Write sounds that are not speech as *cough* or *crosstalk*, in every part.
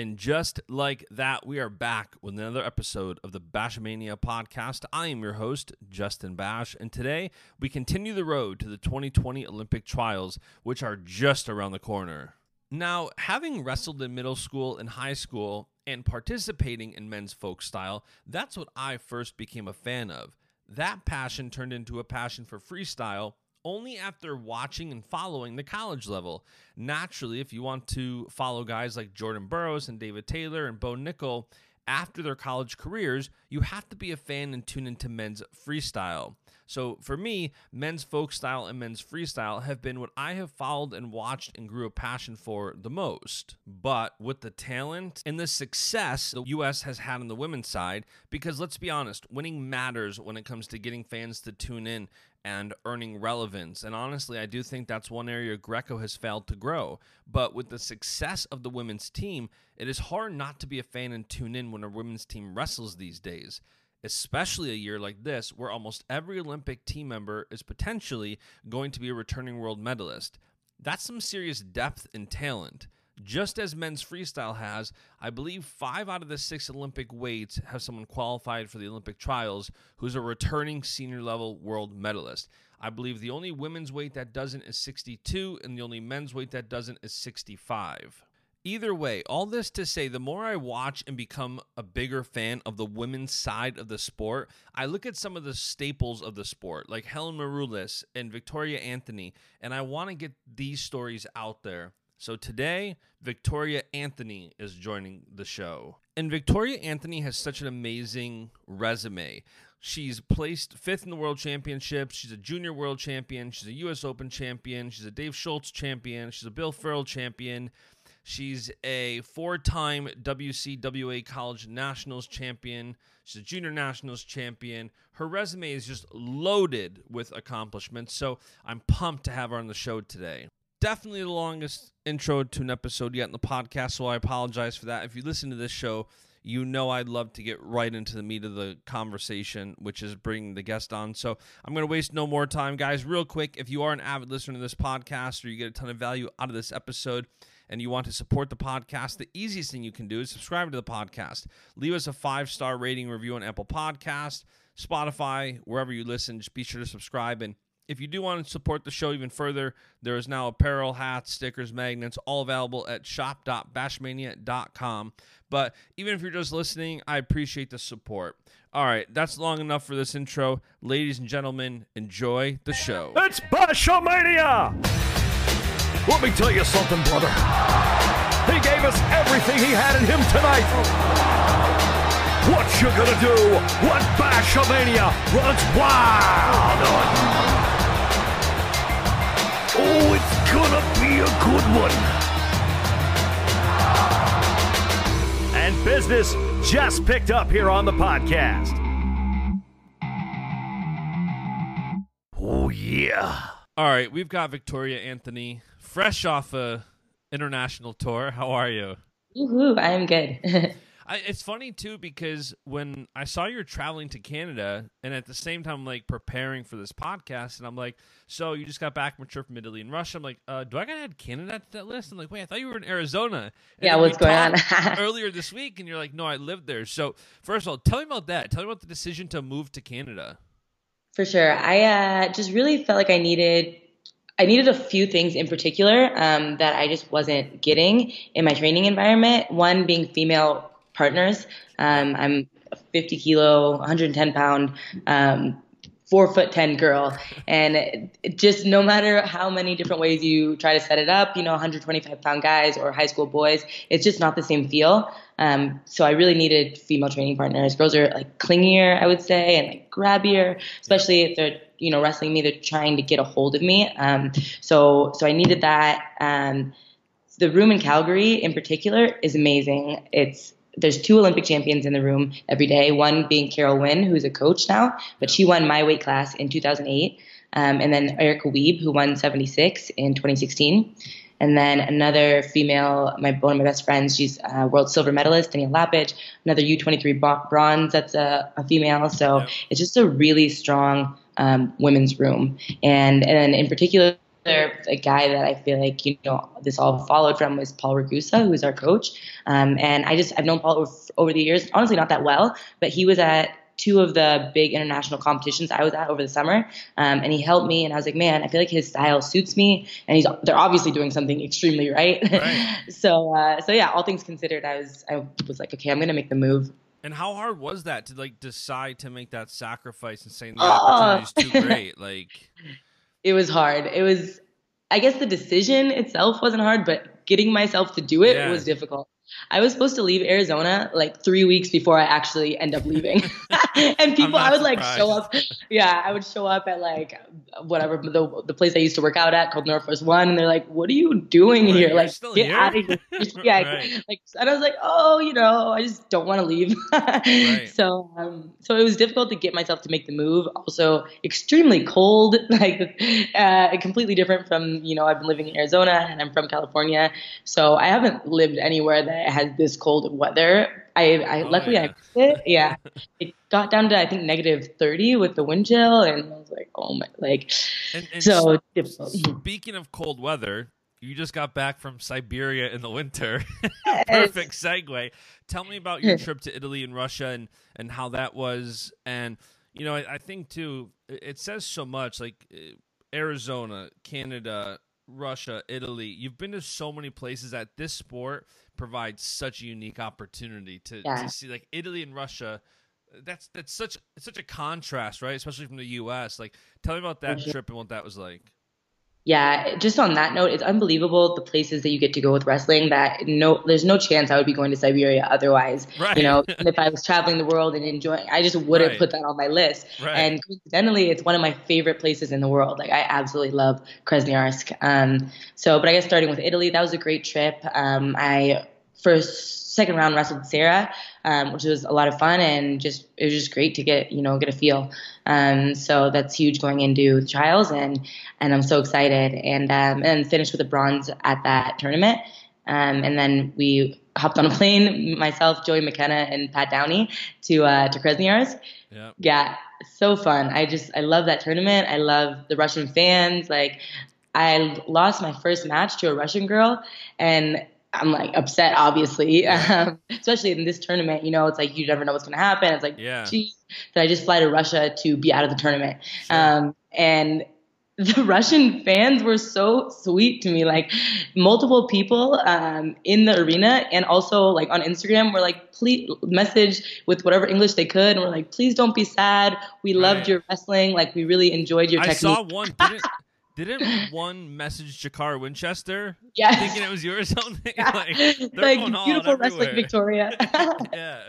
And just like that, we are back with another episode of the Bashmania podcast. I am your host, Justin Bash, and today we continue the road to the 2020 Olympic trials, which are just around the corner. Now, having wrestled in middle school and high school and participating in men's folk style, that's what I first became a fan of. That passion turned into a passion for freestyle only after watching and following the college level. Naturally, if you want to follow guys like Jordan Burroughs and David Taylor and Bo Nickal after their college careers, you have to be a fan and tune into men's freestyle. So for me, men's folk style and men's freestyle have been what I have followed and watched and grew a passion for the most. But with the talent and the success the US has had on the women's side, because let's be honest, winning matters when it comes to getting fans to tune in and earning relevance. And honestly, I do think that's one area Greco has failed to grow. But with the success of the women's team, it is hard not to be a fan and tune in when a women's team wrestles these days. Especially a year like this, where almost every Olympic team member is potentially going to be a returning world medalist. That's some serious depth and talent. Just as men's freestyle has, I believe five out of the six Olympic weights have someone qualified for the Olympic trials who's a returning senior level world medalist. I believe the only women's weight that doesn't is 62, and the only men's weight that doesn't is 65. Either way, all this to say, the more I watch and become a bigger fan of the women's side of the sport, I look at some of the staples of the sport, like Helen Maroulis and Victoria Anthony, and I want to get these stories out there. So today, Victoria Anthony is joining the show. And Victoria Anthony has such an amazing resume. She's placed fifth in the world championship. She's a junior world champion. She's a U.S. Open champion. She's a Dave Schultz champion. She's a Bill Farrell champion. She's a four time WCWA College Nationals champion. She's a Junior Nationals champion. Her resume is just loaded with accomplishments. So I'm pumped to have her on the show today definitely the longest intro to an episode yet in the podcast, so I apologize for that. If you listen to this show, you know I'd love to get right into the meat of the conversation, which is bringing the guest on. So I'm going to waste no more time, guys. Real quick, if you are an avid listener to this podcast or you get a ton of value out of this episode, and you want to support the podcast, the easiest thing you can do is subscribe to the podcast. Leave us a five star rating review on Apple Podcast, Spotify, wherever you listen. Just be sure to subscribe and if you do want to support the show even further, there is now apparel, hats, stickers, magnets, all available at shop.bashmania.com. But even if you're just listening, I appreciate the support. All right, that's long enough for this intro. Ladies and gentlemen, enjoy the show. It's Bashomania! Let me tell you something, brother. He gave us everything he had in him tonight. What you gonna do when Bashomania runs wild on Oh, it's gonna be a good one. And business just picked up here on the podcast. Oh, yeah. All right, we've got Victoria Anthony, fresh off a international tour. How are you? Woohoo, I am good. *laughs* I, it's funny too because when I saw you're traveling to Canada, and at the same time, like preparing for this podcast, and I'm like, so you just got back from a trip from Italy and Russia. I'm like, uh, do I gotta add Canada to that list? I'm like, wait, I thought you were in Arizona. And yeah, what's going on? *laughs* earlier this week, and you're like, no, I lived there. So first of all, tell me about that. Tell me about the decision to move to Canada. For sure, I uh, just really felt like I needed I needed a few things in particular um, that I just wasn't getting in my training environment. One being female partners. Um, I'm a 50 kilo, 110 pound, um, four foot 10 girl. And just no matter how many different ways you try to set it up, you know, 125 pound guys or high school boys, it's just not the same feel. Um, so I really needed female training partners. Girls are like clingier, I would say, and like grabbier, especially if they're, you know, wrestling me, they're trying to get a hold of me. Um, so, so I needed that. Um, the room in Calgary in particular is amazing. It's there's two Olympic champions in the room every day. One being Carol Huynh, who's a coach now, but she won my weight class in 2008. Um, and then Erica Wiebe, who won 76 in 2016. And then another female, my one of my best friends, she's a world silver medalist, Danielle Lappage. Another U23 bronze, that's a, a female. So yeah. it's just a really strong um, women's room. And and in particular, other a guy that I feel like you know this all followed from was Paul Ragusa, who's our coach. Um, and I just I've known Paul over, over the years, honestly not that well, but he was at two of the big international competitions I was at over the summer, um, and he helped me. And I was like, man, I feel like his style suits me, and he's they're obviously doing something extremely right. right. *laughs* so uh, so yeah, all things considered, I was I was like, okay, I'm gonna make the move. And how hard was that to like decide to make that sacrifice and saying the opportunity is too *laughs* great? Like, it was hard. It was, I guess, the decision itself wasn't hard, but getting myself to do it yeah. was difficult. I was supposed to leave Arizona like three weeks before I actually end up leaving. *laughs* and people, I would surprised. like show up. Yeah, I would show up at like whatever the the place I used to work out at called Northwest One, and they're like, "What are you doing right, here? Like, get here? out of here!" *laughs* *laughs* yeah, right. like, and I was like, "Oh, you know, I just don't want to leave." right. So, um, so it was difficult to get myself to make the move. Also, extremely cold, like uh, completely different from you know I've been living in Arizona and I'm from California, so I haven't lived anywhere that had this cold weather. I, I oh, luckily yeah. I it. *laughs* Yeah, it got down to I think negative thirty with the wind chill, and I was like, oh my, like and, and so. Speaking of cold weather, you just got back from Siberia in the winter. *laughs* Perfect segue. Tell me about your *laughs* trip to Italy and Russia and and how that was. And you know, I, I think too, it says so much. Like uh, Arizona, Canada, Russia, Italy. You've been to so many places that this sport provides such a unique opportunity to, yeah. to see like Italy and Russia. That's that's such such a contrast, right? Especially from the U.S. Like, tell me about that trip and what that was like yeah, just on that note, it's unbelievable the places that you get to go with wrestling. That no, there's no chance I would be going to Siberia otherwise. Right. You know, *laughs* if I was traveling the world and enjoying, I just wouldn't right. put that on my list. Right. And coincidentally, it's one of my favorite places in the world. Like I absolutely love Krasnoyarsk. Um, so, but I guess starting with Italy, that was a great trip. Um, I first second round wrestled Sarah, um, which was a lot of fun and just it was just great to get you know get a feel. Um, so that's huge going into trials and and I'm so excited and um, and finished with a bronze at that tournament. Um, and then we hopped on a *laughs* plane, myself, Joey McKenna, and Pat Downey to uh, to Krasnoyarsk. Yep. Yeah, so fun. I just I love that tournament. I love the Russian fans. Like I lost my first match to a Russian girl, and I'm like upset, obviously, *laughs* um, especially in this tournament. You know, it's like you never know what's going to happen. It's like, yeah. geez, did I just fly to Russia to be out of the tournament? Sure. Um, and *laughs* the Russian fans were so sweet to me. Like multiple people um, in the arena and also like on Instagram were like, please message with whatever English they could, and we're like, please don't be sad. We loved right. your wrestling. Like we really enjoyed your I technique. I saw one. Didn't, one message Jacarra Winchester? Yeah. Thinking it was you or something? *laughs* Yeah. like, *laughs* like beautiful wrestling Victoria. *laughs* yeah.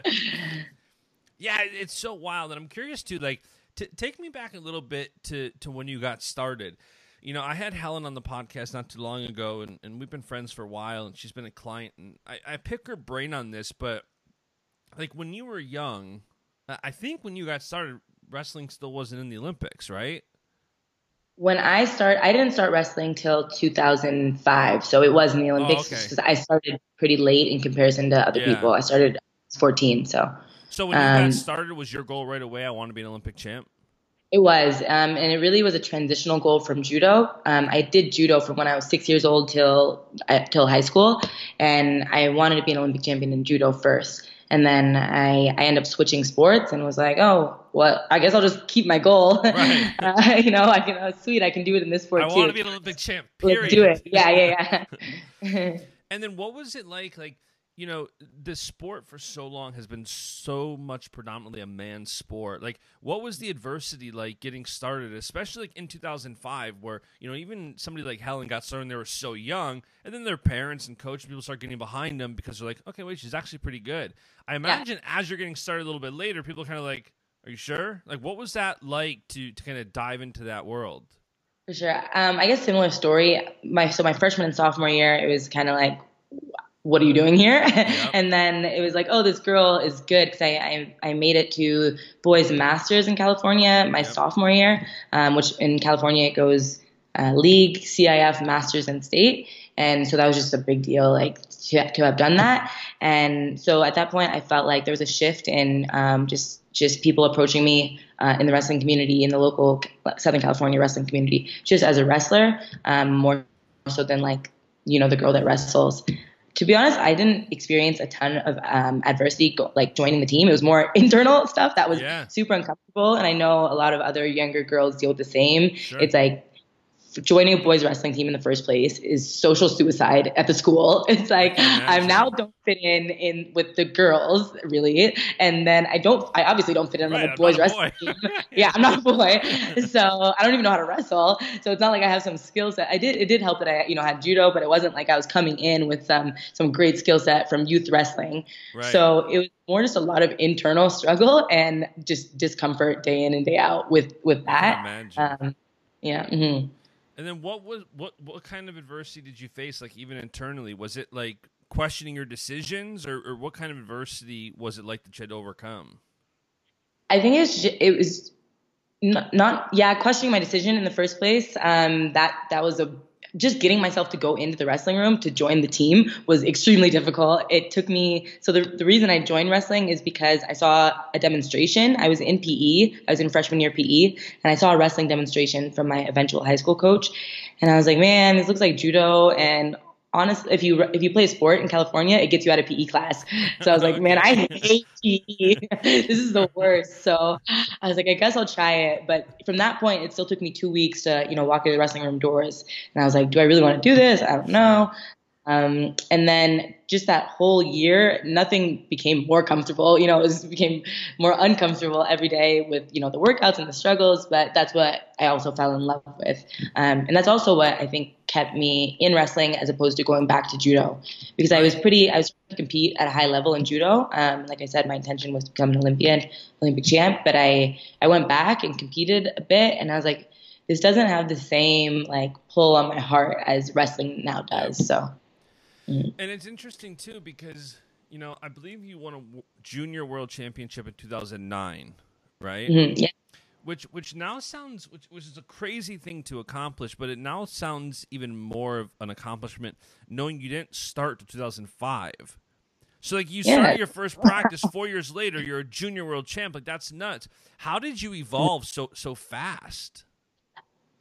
Yeah, it's so wild. And I'm curious too, like, t- take me back a little bit to, to when you got started. You know, I had Helen on the podcast not too long ago, and, and we've been friends for a while, and she's been a client. And I, I pick her brain on this, but like when you were young, I think when you got started, wrestling still wasn't in the Olympics, right? When I start, I didn't start wrestling till 2005, so it was in the Olympics. Oh, okay. I started pretty late in comparison to other yeah. people. I started 14, so. So when you um, got started, was your goal right away? I want to be an Olympic champ. It was, um, and it really was a transitional goal from judo. Um, I did judo from when I was six years old till uh, till high school, and I wanted to be an Olympic champion in judo first. And then I, I end up switching sports and was like, oh, well, I guess I'll just keep my goal. Right. *laughs* uh, you know, I can, oh, sweet, I can do it in this sport I too. I want to be an Olympic champ. Period. Let's do it. Yeah, yeah, yeah. *laughs* and then what was it like? Like, you know, this sport for so long has been so much predominantly a man's sport. Like, what was the adversity like getting started, especially like in 2005, where, you know, even somebody like Helen got started when they were so young, and then their parents and coach people start getting behind them because they're like, okay, wait, she's actually pretty good. I imagine yeah. as you're getting started a little bit later, people are kind of like, are you sure? Like, what was that like to, to kind of dive into that world? For sure. Um, I guess similar story. My so my freshman and sophomore year, it was kind of like what are you doing here? *laughs* And then it was like, oh, this girl is good because I, I, I made it to boys masters in California my sophomore year, um, which in California it goes uh, league, CIF, masters, and state. And so that was just a big deal, like to, to have done that. And so at that point, I felt like there was a shift in um, just just people approaching me uh, in the wrestling community, in the local Southern California wrestling community, just as a wrestler, um, more so than like, you know, the girl that wrestles. To be honest, I didn't experience a ton of um, adversity go, like joining the team. It was more *laughs* internal stuff that was Yeah. super uncomfortable. And I know a lot of other younger girls deal with the same. Sure. It's like joining a boys wrestling team in the first place is social suicide at the school. *laughs* It's like I'm now don't fit in in with the girls really, and then I don't. I obviously don't fit in Right, on the boys wrestling boy. team. *laughs* *laughs* yeah, I'm not a boy, so I don't even know how to wrestle. So it's not like I have some skill set. I did. It did help that I you know had judo, but it wasn't like I was coming in with some some great skill set from youth wrestling. Right. So it was more just a lot of internal struggle and just discomfort day in and day out with with that. Um, yeah. mhm. And then what was what what kind of adversity did you face like even internally? Was it like questioning your decisions or, or what kind of adversity was it like that you had to overcome? I think it was it was not, not yeah questioning my decision in the first place. Um, that that was a just getting myself to go into the wrestling room to join the team was extremely difficult. It took me so the the reason I joined wrestling is because I saw a demonstration. I was in PE. I was in freshman year PE, and I saw a wrestling demonstration from my eventual high school coach, and I was like, man, this looks like judo and. Honestly, if you if you play a sport in California, it gets you out of PE class. So I was like, man, I hate PE. *laughs* this is the worst. So I was like, I guess I'll try it. But from that point, it still took me two weeks to, you know, walk through the wrestling room doors. And I was like, do I really want to do this? I don't know. Um, and then just that whole year, nothing became more comfortable. You know, it became more uncomfortable every day with, you know, the workouts and the struggles. But that's what I also fell in love with. Um, and that's also what I think kept me in wrestling as opposed to going back to judo because I was pretty, I was to compete at a high level in judo. Um, like I said, my intention was to become an Olympian, Olympic champ, but I, I went back and competed a bit and I was like, this doesn't have the same like pull on my heart as wrestling now does. So And it's interesting too because you know I believe you won a junior world championship in 2009, right? mhm, yeah. Which which now sounds which, which is a crazy thing to accomplish, but it now sounds even more of an accomplishment knowing you didn't start till 2005. So like you Yeah. started your first practice four years later, you're a junior world champ. Like that's nuts. How did you evolve so so fast?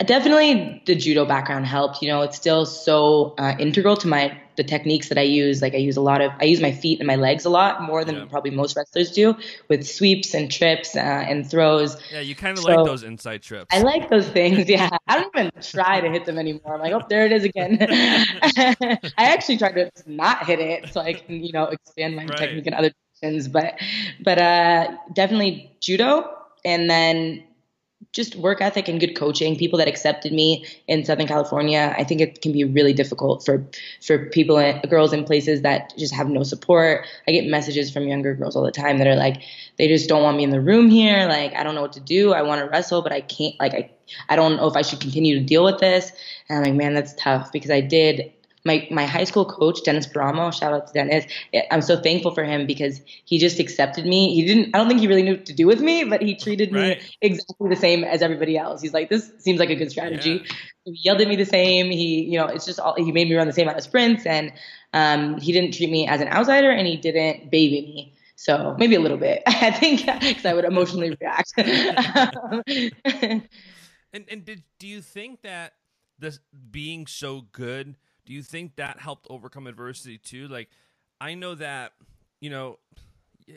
Definitely the judo background helped. You know, it's still so uh, integral to my the techniques that I use. Like I use a lot of I use my feet and my legs a lot more than Yeah. probably most wrestlers do with sweeps and trips uh, and throws. Yeah, you kind of So- like those inside trips. I like those things. *laughs* Yeah, I don't even try to hit them anymore. I'm like, oh, there it is again. *laughs* I actually try to not hit it so I can, you know, expand my Right. technique in other directions. But, but uh, definitely judo, and then just work ethic and good coaching. People that accepted me in Southern California. I think it can be really difficult for for people, and girls in places that just have no support. I get messages from younger girls all the time that are like, they just don't want me in the room here. Like, I don't know what to do. I want to wrestle, but I can't. Like, I I don't know if I should continue to deal with this. And I'm like, man, that's tough because I did. My, my high school coach, Dennis Baramo, shout out to Dennis. I'm so thankful for him because he just accepted me. He didn't, I don't think he really knew what to do with me, but he treated me exactly the same as everybody else. He's like, this seems like a good strategy. He yelled at me the same. He, you know, it's just all, he made me run the same amount of sprints and, um, he didn't treat me as an outsider and he didn't baby me. So maybe a little bit, *laughs* I think, because I would emotionally react. *laughs* And and did do you think that this being so good, do you think that helped overcome adversity too? Like I know that, you know,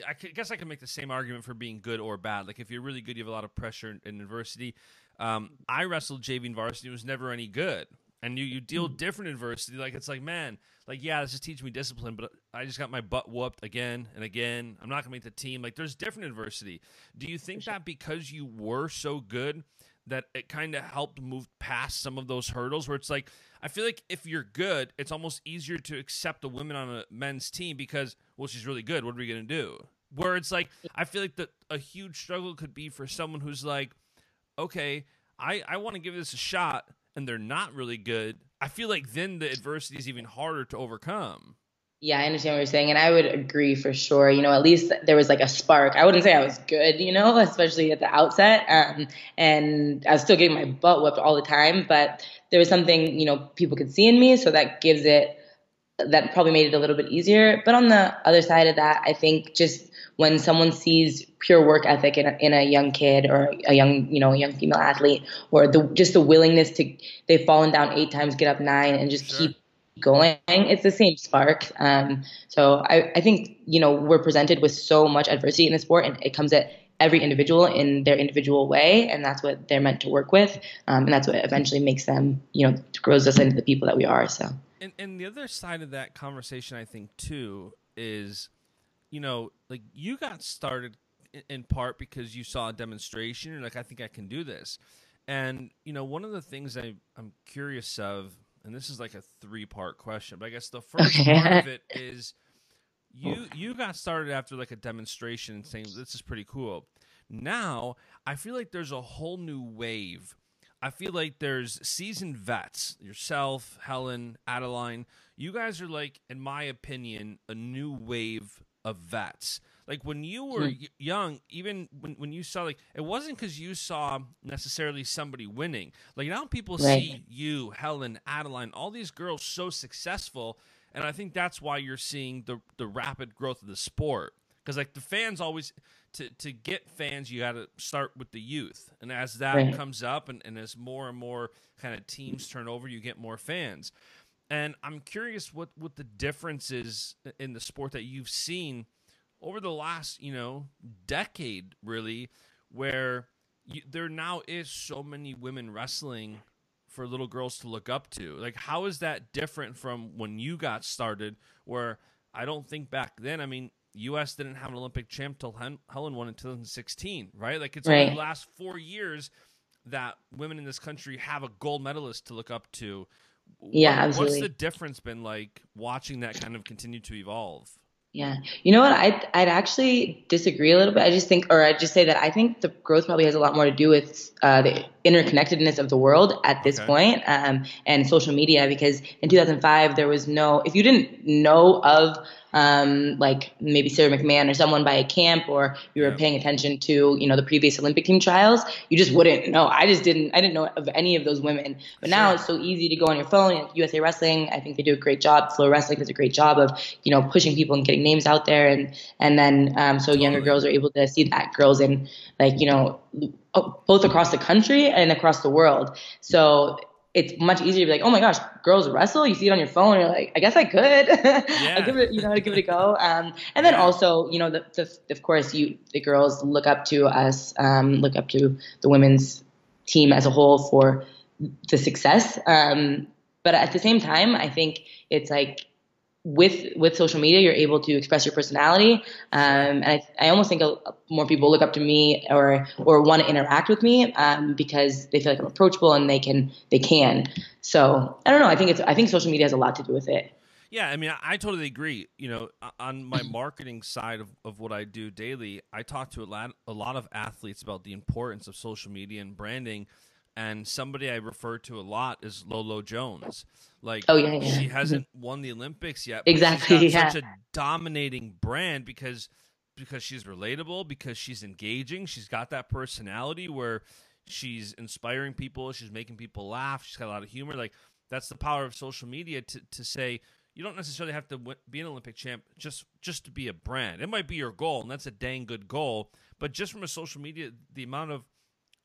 I guess I can make the same argument for being good or bad. Like if you're really good, you have a lot of pressure and, adversity. Um, I wrestled JV and varsity, it was never any good. And you, you deal different adversity. Like it's like, man, like yeah, this is teaching me discipline, but I just got my butt whooped again and again. I'm not gonna make the team. Like there's different adversity. Do you think that because you were so good that it kind of helped move past some of those hurdles where it's like I feel like if you're good, it's almost easier to accept a woman on a men's team because well she's really good. What are we gonna do? Where it's like I feel like that a huge struggle could be for someone who's like, okay, I I want to give this a shot, and they're not really good. I feel like then the adversity is even harder to overcome. Yeah, I understand what you're saying, and I would agree for sure. You know, at least there was like a spark. I wouldn't say I was good, you know, *laughs* especially at the outset, um, and I was still getting my butt whipped all the time. But there was something, you know, people could see in me, so that gives it that probably made it a little bit easier. But on the other side of that, I think just when someone sees pure work ethic in a, in a young kid or a young, you know, a young female athlete, or the just the willingness to they've fallen down eight times, get up nine, and just sure. keep going. It's the same spark. Um, so I, I think you know we're presented with so much adversity in the sport, and it comes at every individual in their individual way, and that's what they're meant to work with, um, and that's what eventually makes them, you know, grows us into the people that we are. So. And, and the other side of that conversation, I think, too, is, you know, like you got started in part because you saw a demonstration. You're like, I think I can do this. And, you know, one of the things I, I'm curious of, and this is like a three part question, but I guess the first part of *laughs* it is you you got started after like a demonstration saying this is pretty cool. Now I feel like there's a whole new wave I feel like there's seasoned vets, yourself, Helen, Adeline. You guys are like, in my opinion, a new wave of vets. Like when you were mm. young, even when, when you saw like it wasn't because you saw necessarily somebody winning. Like now people right. see you, Helen, Adeline, all these girls so successful, and I think that's why you're seeing the the rapid growth of the sport. Because like the fans always to to get fans, you got to start with the youth, and as that right. comes up, and, and as more and more kind of teams turn over, you get more fans. And I'm curious what what the difference is in the sport that you've seen over the last you know decade, really, where you, there now is so many women wrestling for little girls to look up to. Like, how is that different from when you got started? Where I don't think back then. I mean, U.S. didn't have an Olympic champ till Helen won in 2016, right? Like it's right. only the last four years that women in this country have a gold medalist to look up to. Yeah, what, absolutely. What's the difference been like watching that kind of continue to evolve? Yeah, you know what? I'd I'd actually disagree a little bit. I just think, or I'd just say that I think the growth probably has a lot more to do with uh, the interconnectedness of the world at this okay. point, um, and social media. Because in 2005, there was no, if you didn't know of um, like maybe Sara McMann or someone by a camp, or you were yeah. paying attention to, you know, the previous Olympic team trials, you just wouldn't know. I just didn't, I didn't know of any of those women. But sure. now it's so easy to go on your phone. USA Wrestling, I think they do a great job. Flow Wrestling does a great job of, you know, pushing people and getting names out there, and and then um, so totally. younger girls are able to see that girls in like you know both across the country and across the world. So it's much easier to be like, oh my gosh, girls wrestle. You see it on your phone. you're like, I guess I could. *laughs* Yeah. I give it, you know, give it a go. Um, and then yeah. also, you know, the, the, of course, you the girls look up to us, um, look up to the women's team as a whole for the success. Um, but at the same time, I think it's like with with social media, you're able to express your personality. Um, and I, I almost think a, more people look up to me or or want to interact with me um, because they feel like I'm approachable and they can they can. So I don't know. I think it's I think social media has a lot to do with it. Yeah, I mean, I, I totally agree. You know, on my *clears throat* marketing side of, of what I do daily, I talk to a lot a lot of athletes about the importance of social media and branding and somebody I refer to a lot is Lolo Jones. Like, oh yeah, yeah. she hasn't won the Olympics yet. Exactly, *laughs* yeah. Such a dominating brand because because she's relatable, because she's engaging, she's got that personality where she's inspiring people, she's making people laugh, she's got a lot of humor. Like that's the power of social media to to say you don't necessarily have to be an Olympic champ just just to be a brand. It might be your goal, and that's a dang good goal. But just from a social media, the amount of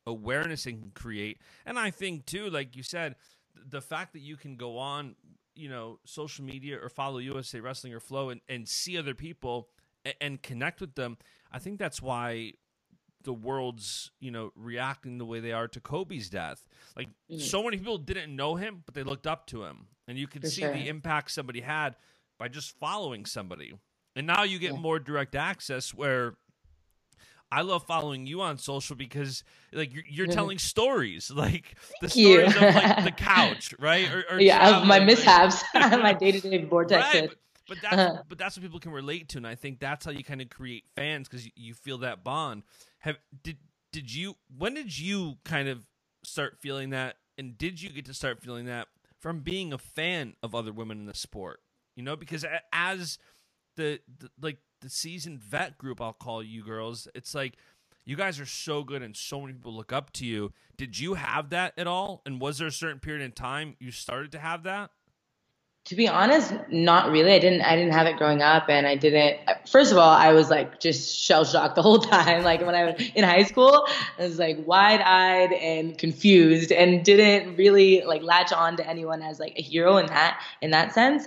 awareness it can create. And I think too, like you said, the fact that you can go on, you know, social media or follow USA Wrestling or Flow and, and see other people and, and connect with them. I think that's why the world's you know reacting the way they are to Kobe's death. Like mm. so many people didn't know him, but they looked up to him, and you could For see sure. the impact somebody had by just following somebody. And now you get yeah. more direct access where I love following you on social because like you're, you're telling stories, *laughs* like the stories of like the *laughs* couch, right? Or, or yeah, my mishaps, *laughs* my day to day vortex. Right, but, but that's uh-huh. but that's what people can relate to, and I think that's how you kind of create fans because you, you feel that bond. Have did did you when did you kind of start feeling that, and did you get to start feeling that from being a fan of other women in the sport? You know, because as the, the like the seasoned vet group, I'll call you girls. It's like you guys are so good and so many people look up to you. Did you have that at all? And was there a certain period in time you started to have that? To be honest, not really. I didn't I didn't have it growing up and I didn't first of all, I was like just shell shocked the whole *laughs* time. Like when I was in high school, I was like wide eyed and confused and didn't really like latch on to anyone as like a hero in that in that sense.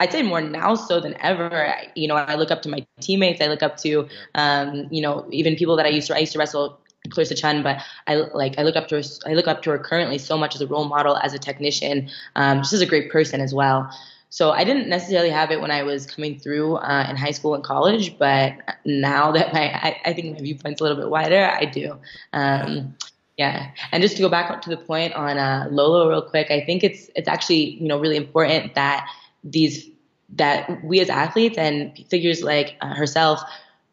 I'd say more now so than ever. I, you know, I look up to my teammates. I look up to, um, you know, even people that I used to I used to wrestle Clarissa Chun, but I like I look up to her. I look up to her currently so much as a role model, as a technician, um, just as a great person as well. So I didn't necessarily have it when I was coming through uh, in high school and college, but now that my I, I think my viewpoint's a little bit wider, I do. Um, yeah, and just to go back to the point on uh, Lolo real quick, I think it's it's actually you know really important that these that we as athletes and figures like uh, herself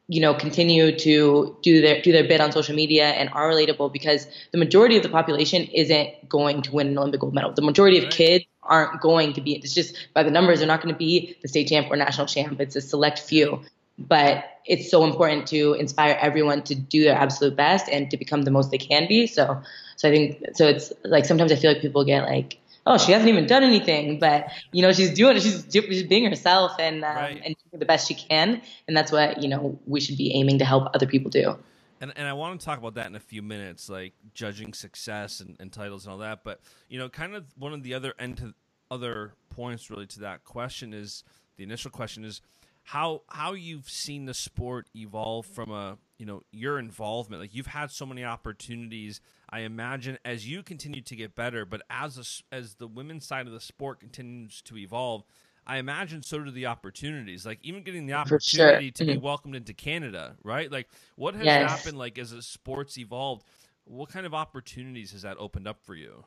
you know, continue to do their do their bit on social media and are relatable because the majority of the population isn't going to win an Olympic gold medal. The majority of kids aren't going to be. It's just by the numbers, they're not going to be the state champ or national champ. It's a select few. But it's so important to inspire everyone to do their absolute best and to become the most they can be. So, so I think so. It's like sometimes I feel like people get like oh, she hasn't even done anything, but you know, she's doing it. She's, she's being herself and um, right. and doing the best she can, and that's what you know we should be aiming to help other people do. And, and I want to talk about that in a few minutes, like judging success and, and titles and all that. But you know, kind of one of the other end to other points really to that question is the initial question is how how you've seen the sport evolve from a you know your involvement like you've had so many opportunities i imagine as you continue to get better but as a, as the women's side of the sport continues to evolve i imagine so do the opportunities like even getting the opportunity sure. to mm-hmm. be welcomed into canada right like what has yes. happened like as the sports evolved what kind of opportunities has that opened up for you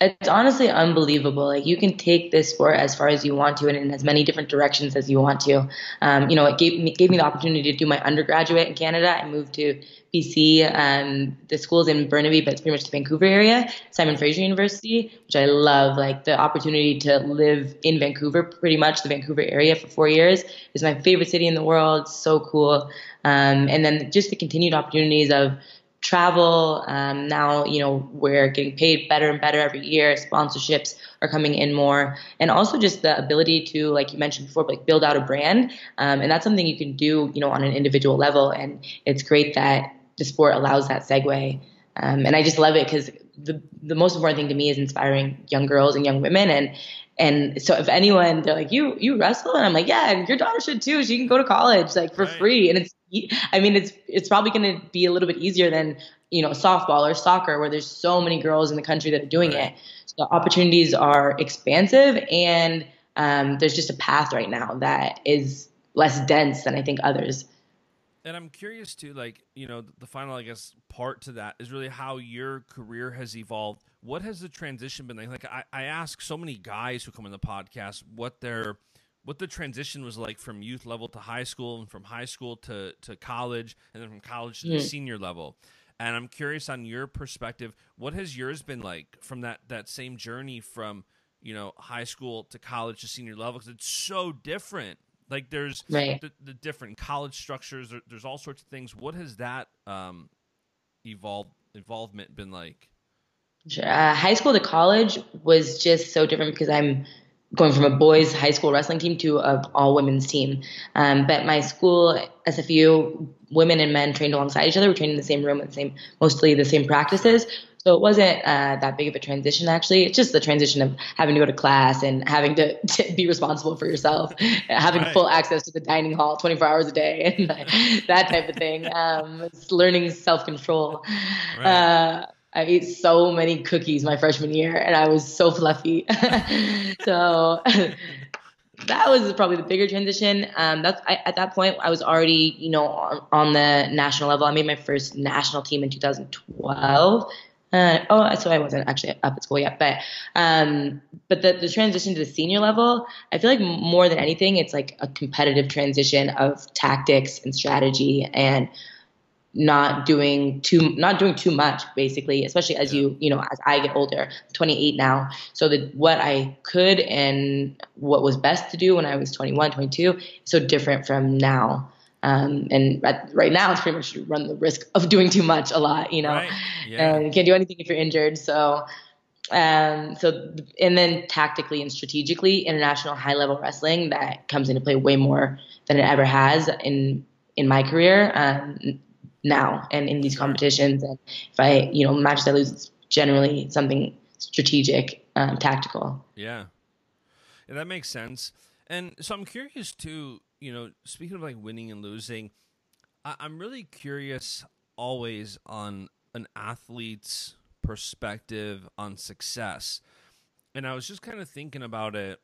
it's honestly unbelievable. Like you can take this sport as far as you want to, and in as many different directions as you want to. Um, you know, it gave me gave me the opportunity to do my undergraduate in Canada. I moved to BC. Um, the school's in Burnaby, but it's pretty much the Vancouver area. Simon Fraser University, which I love. Like the opportunity to live in Vancouver, pretty much the Vancouver area for four years, is my favorite city in the world. It's So cool. Um, and then just the continued opportunities of travel. Um, now, you know, we're getting paid better and better every year. Sponsorships are coming in more, and also just the ability to, like you mentioned before, like build out a brand. Um, and that's something you can do, you know, on an individual level. And it's great that the sport allows that segue. Um, and I just love it because the the most important thing to me is inspiring young girls and young women and and so if anyone they're like you you wrestle and I'm like yeah your daughter should too she can go to college like for right. free and it's I mean, it's it's probably going to be a little bit easier than you know softball or soccer, where there's so many girls in the country that are doing it. So opportunities are expansive, and um, there's just a path right now that is less dense than I think others. And I'm curious too, like you know, the final, I guess, part to that is really how your career has evolved. What has the transition been like? Like I, I ask so many guys who come in the podcast what their what the transition was like from youth level to high school and from high school to, to college and then from college to the senior level. And I'm curious on your perspective, what has yours been like from that, that same journey from, you know, high school to college to senior level? Because it's so different. Like there's right. the, the, different college structures. There, there's all sorts of things. What has that um, evolved involvement been like? Uh, high school to college was just so different because I'm going from a boys high school wrestling team to a all women's team. Um, but my school SFU, women and men trained alongside each other. We trained in the same room and same, mostly the same practices. So it wasn't uh, that big of a transition actually. It's just the transition of having to go to class and having to, *laughs* to be responsible for yourself, having right. full access to the dining hall 24 hours a day and *laughs* that type of thing. Um, it's learning self control. Right. Uh, I ate so many cookies my freshman year, and I was so fluffy. *laughs* so *laughs* that was probably the bigger transition. Um, that's I, at that point I was already, you know, on, on, the national level. I made my first national team in 2012. Uh, oh, so I wasn't actually up at school yet, but um, but the, the transition to the senior level, I feel like more than anything, it's like a competitive transition of tactics and strategy and not doing too not doing too much basically especially as you you know as i get older 28 now. So the what i could and what was best to do when i was 21 22 is so different from now. Um, and at, right now it's pretty much run the risk of doing too much a lot you know? Right. yeah. and you can't do anything if you're injured. So um, so and then tactically and strategically, international high level wrestling that comes into play way more than it ever has in in my career. Um, now and in these competitions. And if I you know matches I lose, it's generally something strategic, um, tactical. Yeah. yeah, that makes sense. And so I'm curious too. You know, speaking of like winning and losing, I- I'm really curious always on an athlete's perspective on success. And I was just kind of thinking about it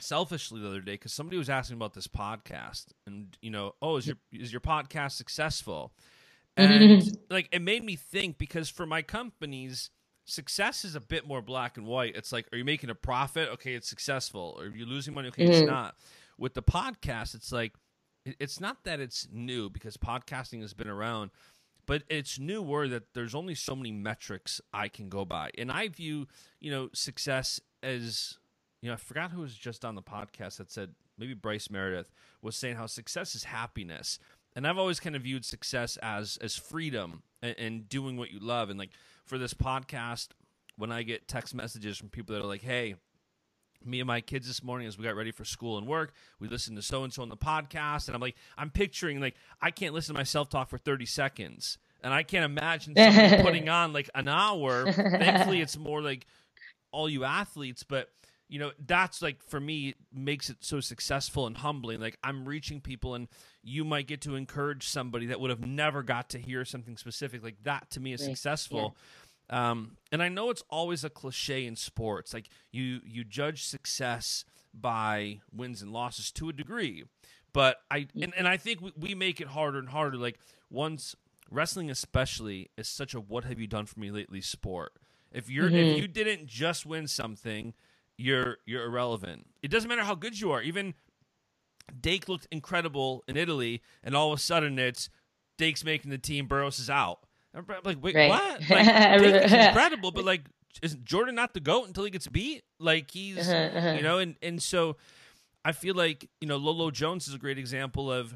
selfishly the other day because somebody was asking about this podcast and you know oh is your is your podcast successful? And *laughs* like it made me think because for my companies success is a bit more black and white. It's like are you making a profit? Okay it's successful. Or are you losing money okay it's mm-hmm. not. With the podcast it's like it's not that it's new because podcasting has been around but it's new newer that there's only so many metrics I can go by. And I view, you know, success as, you know, I forgot who was just on the podcast that said, maybe Bryce Meredith was saying how success is happiness. And I've always kind of viewed success as as freedom and, and doing what you love. And like for this podcast, when I get text messages from people that are like, hey, me and my kids this morning as we got ready for school and work we listened to so and so on the podcast and i'm like i'm picturing like i can't listen to myself talk for 30 seconds and i can't imagine *laughs* putting on like an hour thankfully it's more like all you athletes but you know that's like for me makes it so successful and humbling like i'm reaching people and you might get to encourage somebody that would have never got to hear something specific like that to me is Right. successful um, and I know it's always a cliche in sports. Like you, you judge success by wins and losses to a degree, but I and, and I think we, we make it harder and harder. Like once wrestling, especially, is such a "what have you done for me lately" sport. If you're if you didn't just win something, you're you're irrelevant. It doesn't matter how good you are. Even Dake looked incredible in Italy, and all of a sudden it's Dake's making the team. Burroughs is out. I'm like, wait, Right. what? *laughs* Like, Dake is incredible, but like, is Jordan not the goat until he gets beat? Like he's, Uh-huh, you know, and and so I feel like you know Lolo Jones is a great example of.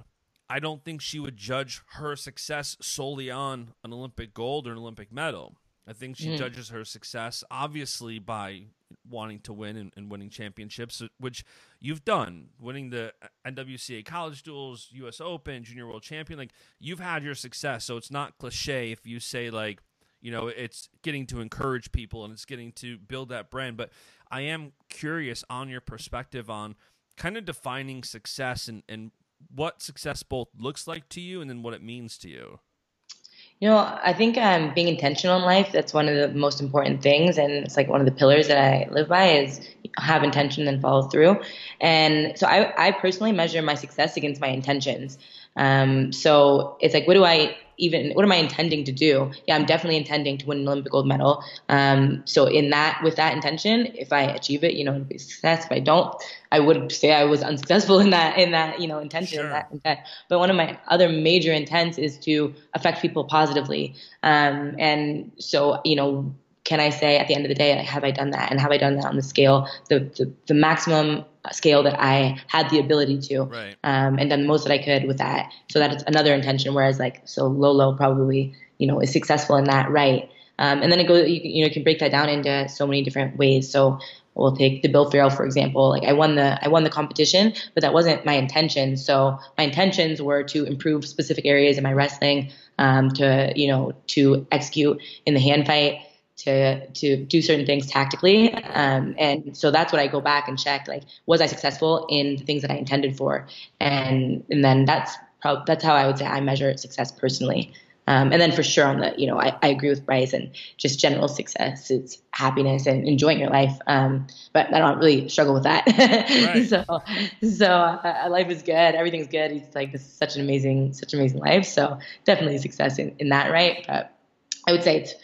I don't think she would judge her success solely on an Olympic gold or an Olympic medal. I think she judges her success obviously by wanting to win and, and winning championships, which you've done, winning the NWCA college duels, U.S. Open, Junior World Champion. Like you've had your success, so it's not cliche if you say like, you know, it's getting to encourage people and it's getting to build that brand. But I am curious on your perspective on kind of defining success and and what success both looks like to you and then what it means to you. You know, I think um, being intentional in life, that's one of the most important things. And it's like one of the pillars that I live by is have intention and follow through. And so I, I personally measure my success against my intentions. Um, so it's like, what do I even, what am I intending to do? Yeah, I'm definitely intending to win an Olympic gold medal. Um, so in that, with that intention, if I achieve it, you know, it'll be success. If I don't, I would say I was unsuccessful *laughs* in that, in that, you know, intention, Sure. that intent. But one of my other major intents is to affect people positively. Um, and so, you know, can I say at the end of the day, have I done that? And have I done that on the scale, the, the, the maximum scale that I had the ability to, Right. um, and done the most that I could with that. So that's another intention. Whereas like, so Lolo probably, you know, is successful in that, right? Um, and then it goes, you, you know, you can break that down into so many different ways. So we'll take the Bill Farrell, for example. Like I won the, I won the competition, but that wasn't my intention. So my intentions were to improve specific areas in my wrestling, um, to, you know, to execute in the hand fight, to to do certain things tactically. Um, and so that's what i go back and check like was i successful in the things that i intended for? And and then that's prob- that's how i would say i measure success personally. Um, and then for sure on the you know I, I agree with bryce and just general success it's happiness and enjoying your life. Um, but i don't really struggle with that. Right. *laughs* so so uh, life is good. Everything's good. It's like this is such an amazing such an amazing life. So definitely success in, in that right? But i would say it's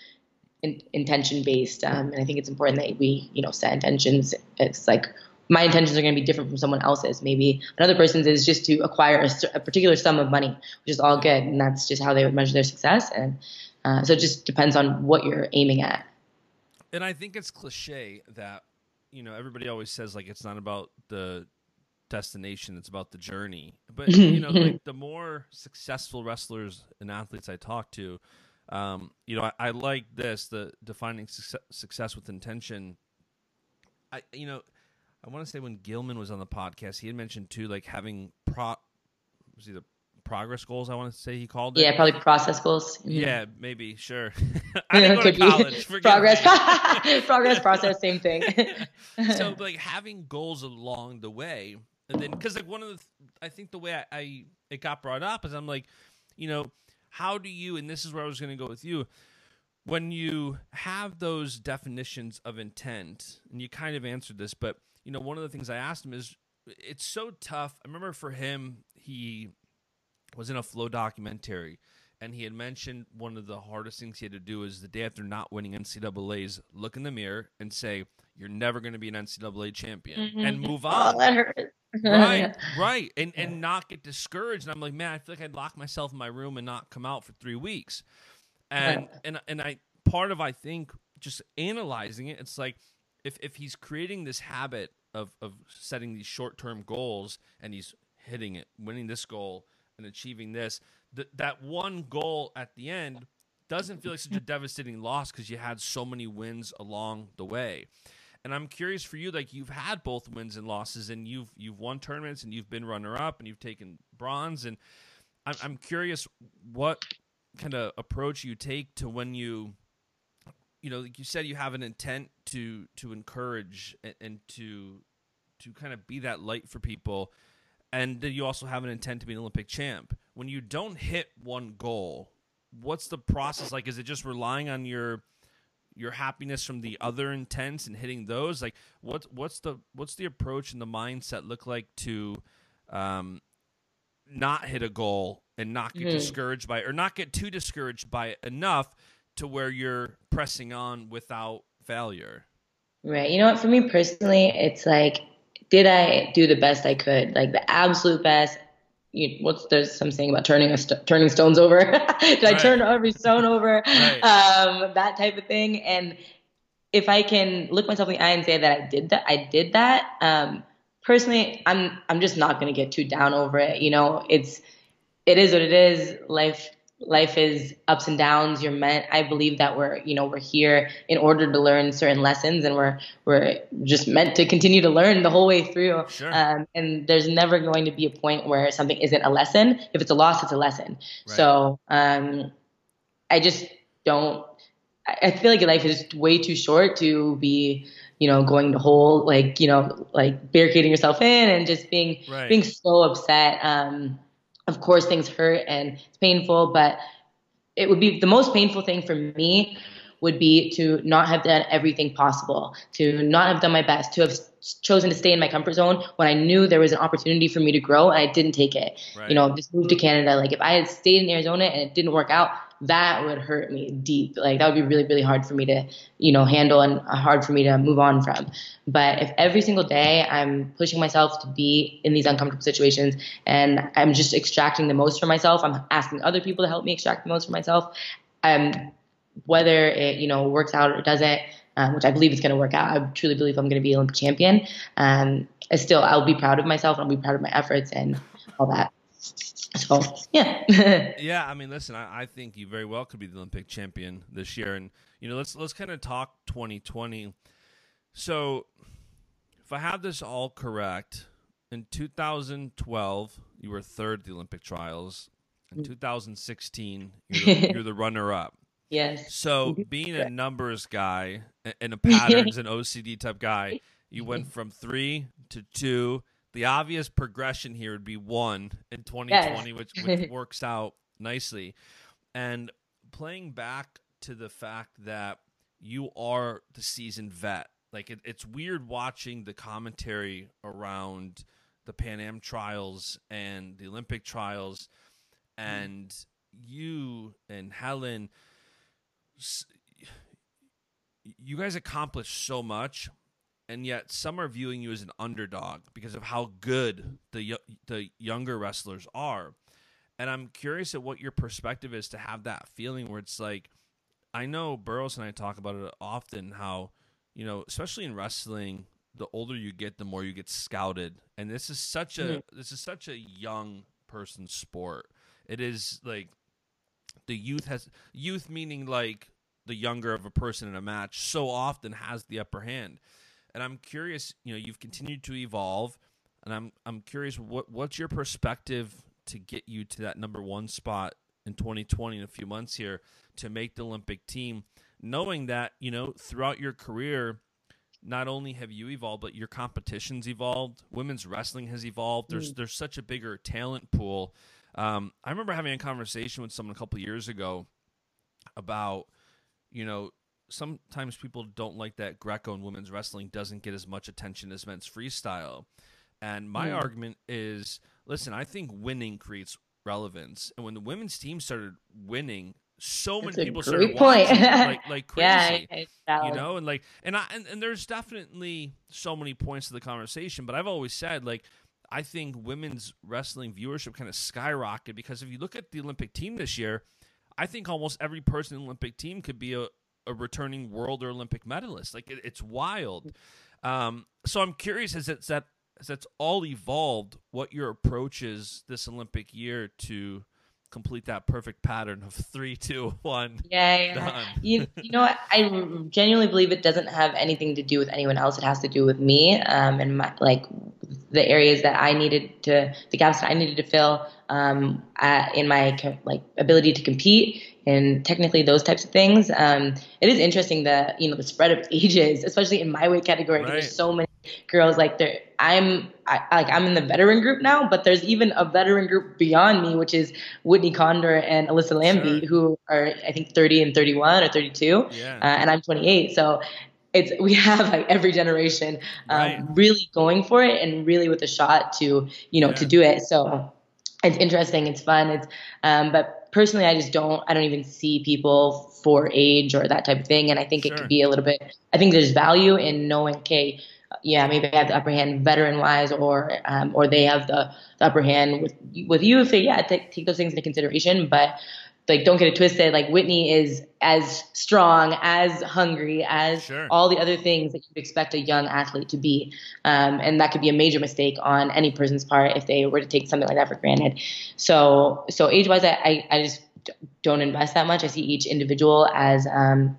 in, intention based um, and i think it's important that we you know set intentions. It's like my intentions are going to be different from someone else's. Maybe another person's is just to acquire a, a particular sum of money which is all good and that's just how they would measure their success and uh, so it just depends on what you're aiming at. And I think it's cliche that you know everybody always says like it's not about the destination, it's about the journey. But you know, *laughs* like the more successful wrestlers and athletes I talk to, Um, you know, I, I like this the defining success, success with intention. I you know, I want to say when Gilman was on the podcast, he had mentioned too, like having pro was he the progress goals. I want to say he called it. Yeah, probably process goals. Yeah, maybe sure. *laughs* I didn't go to college. *laughs* progress, *laughs* progress, process, same thing. so, like having goals along the way, and then because like one of the, I think the way I, I it got brought up is I'm like, you know, how do you? And this is where I was going to go with you. When you have those definitions of intent, and you kind of answered this, but you know, one of the things I asked him is, it's so tough. I remember for him, he was in a flow documentary and he had mentioned one of the hardest things he had to do is the day after not winning NCAA's, look in the mirror and say, "You're never going to be an NCAA champion," mm-hmm. and move on. Oh, that hurt. Right, *laughs* right, and and not get discouraged. And I'm like, man, I feel like I'd lock myself in my room and not come out for three weeks. And and and I part of I think just analyzing it, it's like if if he's creating this habit of of setting these short term goals and he's hitting it, winning this goal and achieving this, th- that one goal at the end doesn't feel like such a *laughs* devastating loss because you had so many wins along the way. And I'm curious for you, like you've had both wins and losses, and you've you've won tournaments, and you've been runner up, and you've taken bronze, and I'm I'm curious what kind of approach you take to when you, you know, like you said, you have an intent to to encourage and, and to to kind of be that light for people and then you also have an intent to be an Olympic champ. When you don't hit one goal, what's the process like? Is it just relying on your your happiness from the other intents and hitting those? Like, what's what's the what's the approach and the mindset look like to um, not hit a goal and not get mm-hmm. discouraged by or not get too discouraged by it enough to where you're pressing on without failure? Right. You know what? For me personally, it's like did I do the best I could, like the absolute best? You, what's there's some saying about turning a st- turning stones over? *laughs* did right. I turn every stone over? Right. Um, that type of thing. And if I can look myself in the eye and say that I did that, I did that. Um, personally, I'm I'm just not gonna get too down over it. You know, it's it is what it is. Life life is ups and downs you're meant i believe that we're you know we're here in order to learn certain lessons and we're we're just meant to continue to learn the whole way through sure. um, and there's never going to be a point where something isn't a lesson if it's a loss it's a lesson right. so um, i just don't I feel like life is way too short to be, you know, going to hole like, you know, like barricading yourself in and just being right. being so upset. Um, of course, things hurt and it's painful, but it would be the most painful thing for me would be to not have done everything possible, to not have done my best, to have chosen to stay in my comfort zone when I knew there was an opportunity for me to grow and I didn't take it. Right. You know, just moved to Canada. Like if I had stayed in Arizona and it didn't work out, that would hurt me deep. Like that would be really, really hard for me to, you know, handle and hard for me to move on from. But if every single day I'm pushing myself to be in these uncomfortable situations and I'm just extracting the most from myself, I'm asking other people to help me extract the most from myself. Um, whether it, you know, works out or doesn't, um, which I believe is going to work out. I truly believe I'm going to be Olympic champion. Um, still, I'll be proud of myself I'll be proud of my efforts and all that. So yeah. *laughs* yeah, I mean, listen, I, I, think you very well could be the Olympic champion this year, and you know, let's let's kind of talk 2020. So, if I have this all correct, in 2012 you were third at the Olympic trials. In mm. 2016, you're the, *laughs* you're the runner-up. Yes. So, being a numbers guy and a *laughs* patterns and OCD type guy, you went from three to two the obvious progression here would be one in 2020, yes. which, which *laughs* works out nicely. And playing back to the fact that you are the seasoned vet, like it, it's weird watching the commentary around the Pan Am trials and the Olympic trials, and mm. you and Helen, you guys accomplished so much and yet some are viewing you as an underdog because of how good the the younger wrestlers are. And I'm curious at what your perspective is to have that feeling where it's like I know Burroughs and I talk about it often how you know especially in wrestling the older you get the more you get scouted and this is such a mm-hmm. this is such a young person sport. It is like the youth has youth meaning like the younger of a person in a match so often has the upper hand. And I'm curious, you know, you've continued to evolve, and I'm I'm curious what what's your perspective to get you to that number one spot in 2020 in a few months here to make the Olympic team, knowing that you know throughout your career. Not only have you evolved, but your competition's evolved. Women's wrestling has evolved. There's Mm. there's such a bigger talent pool. Um, I remember having a conversation with someone a couple of years ago about, you know, sometimes people don't like that Greco and women's wrestling doesn't get as much attention as men's freestyle. And my Mm. argument is listen, I think winning creates relevance. And when the women's team started winning, so That's many people started point. watching *laughs* like, like crazy Yeah, you know and like and i and, and there's definitely so many points to the conversation but i've always said like i think women's wrestling viewership kind of skyrocketed because if you look at the olympic team this year i think almost every person in the olympic team could be a, a returning world or olympic medalist like it, it's wild um, so i'm curious as it's that as that's all evolved what your approach is this olympic year to complete that perfect pattern of *laughs* three two one Yeah, yeah. You, you know what? I genuinely believe it doesn't have anything to do with anyone else. It has to do with me um, and my like the areas that I needed to, the gaps that I needed to fill um, at, in my like ability to compete and technically those types of things. Um, it is interesting that you know the spread of *laughs* ages, especially in my weight category, Right. There's so many girls like there. I'm I, like I'm in the veteran group now, but there's even a veteran group beyond me, which is Whitney Conder and Alyssa Lampe, Sure. who are I think 30 and 31 or 32, yeah uh, and I'm 28. So it's *laughs* we have like every generation um, Right. really going for it and really with a shot to you know to do it. So it's interesting, it's fun, it's um, but personally I just don't I don't even see people for age or that type of thing, and I think it could be a little bit. I think there's value in knowing okay. Yeah, maybe I have the upper hand veteran-wise, or um, or they have the, the upper hand with with you. So yeah, take take those things into consideration. But like, don't get it twisted. Like Whitney is as strong, as hungry, as Sure. all the other things that you'd expect a young athlete to be. Um, and that could be a major mistake on any person's part if they were to take something like that for granted. So, so age wise, I, I, just don't invest that much. I see each individual as, um,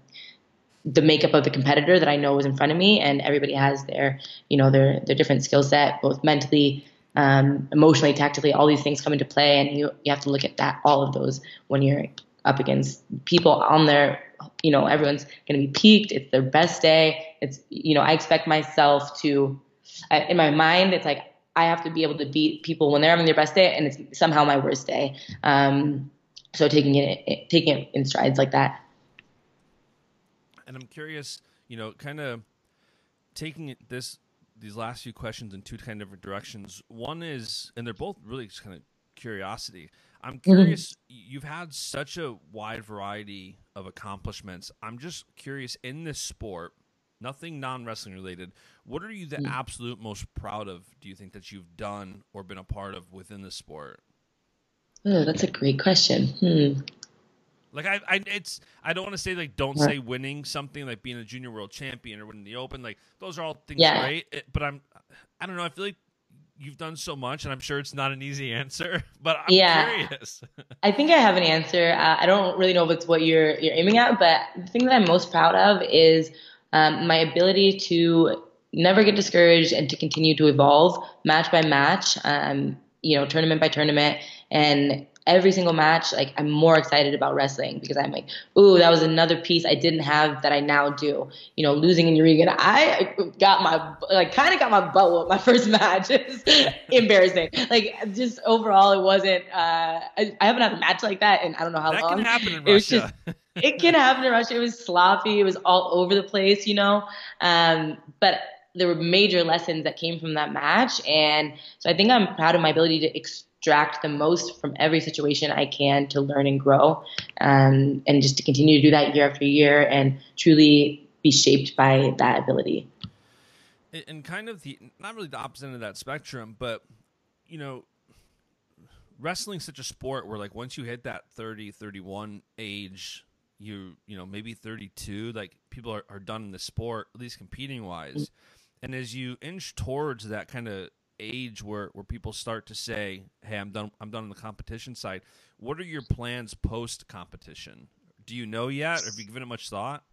the makeup of the competitor that I know is in front of me, and everybody has their, you know, their their different skill set, both mentally, um, emotionally, tactically. All these things come into play, and you you have to look at that all of those when you're up against people on their, you know, everyone's going to be peaked. It's their best day. It's you know, I expect myself to, in my mind, it's like I have to be able to beat people when they're having their best day, and it's somehow my worst day. Um, so taking it taking it in strides like that. and I'm curious, you know, kind of taking this these last few questions in two kind of different directions. One is, and they're both really just kind of curiosity. I'm curious. You've had such a wide variety of accomplishments. I'm just curious in this sport, nothing non wrestling related. What are you the absolute most proud of? Do you think that you've done or been a part of within the sport? Oh, that's a great question. Hmm. Like I, I, it's I don't want to say like don't Right. say winning something like being a junior world champion or winning the open. Like those are all things Yeah. great. It- but I'm, I don't know. I feel like you've done so much, and I'm sure it's not an easy answer. *laughs* But I'm Yeah. curious. *laughs* I think I have an answer. Uh, I don't really know if it's what you're you're aiming at, but the thing that I'm most proud of is um, my ability to never get discouraged and to continue to evolve match by match, um, you know, tournament by tournament, and every single match, like I'm more excited about wrestling because I'm like, ooh, that was another piece I didn't have that I now do. You know, losing in Yarygin, I got my like kind of got my butt whooped my *laughs* first match. It's embarrassing. Like just overall, it wasn't. Uh, I, I haven't had a match like that and I don't know how that long. can happen in It was Russia. it can happen in Russia. It was sloppy. It was all over the place, you know. Um, but there were major lessons that came from that match, and so I think I'm proud of my ability to extract the most from every situation I can to learn and grow, um, and just to continue to do that year after year and truly be shaped by that ability. and- kind of the not really the opposite end of that spectrum, but you know, wrestling's such a sport where like once you hit that 30, 31 age, you you know maybe thirty two, like people are, are done in the sport, at least competing wise, and as you inch towards that kind of age where where people start to say, "Hey, I'm done. I'm done on the competition side." What are your plans post competition? Do you know yet? Or have you given it much thought?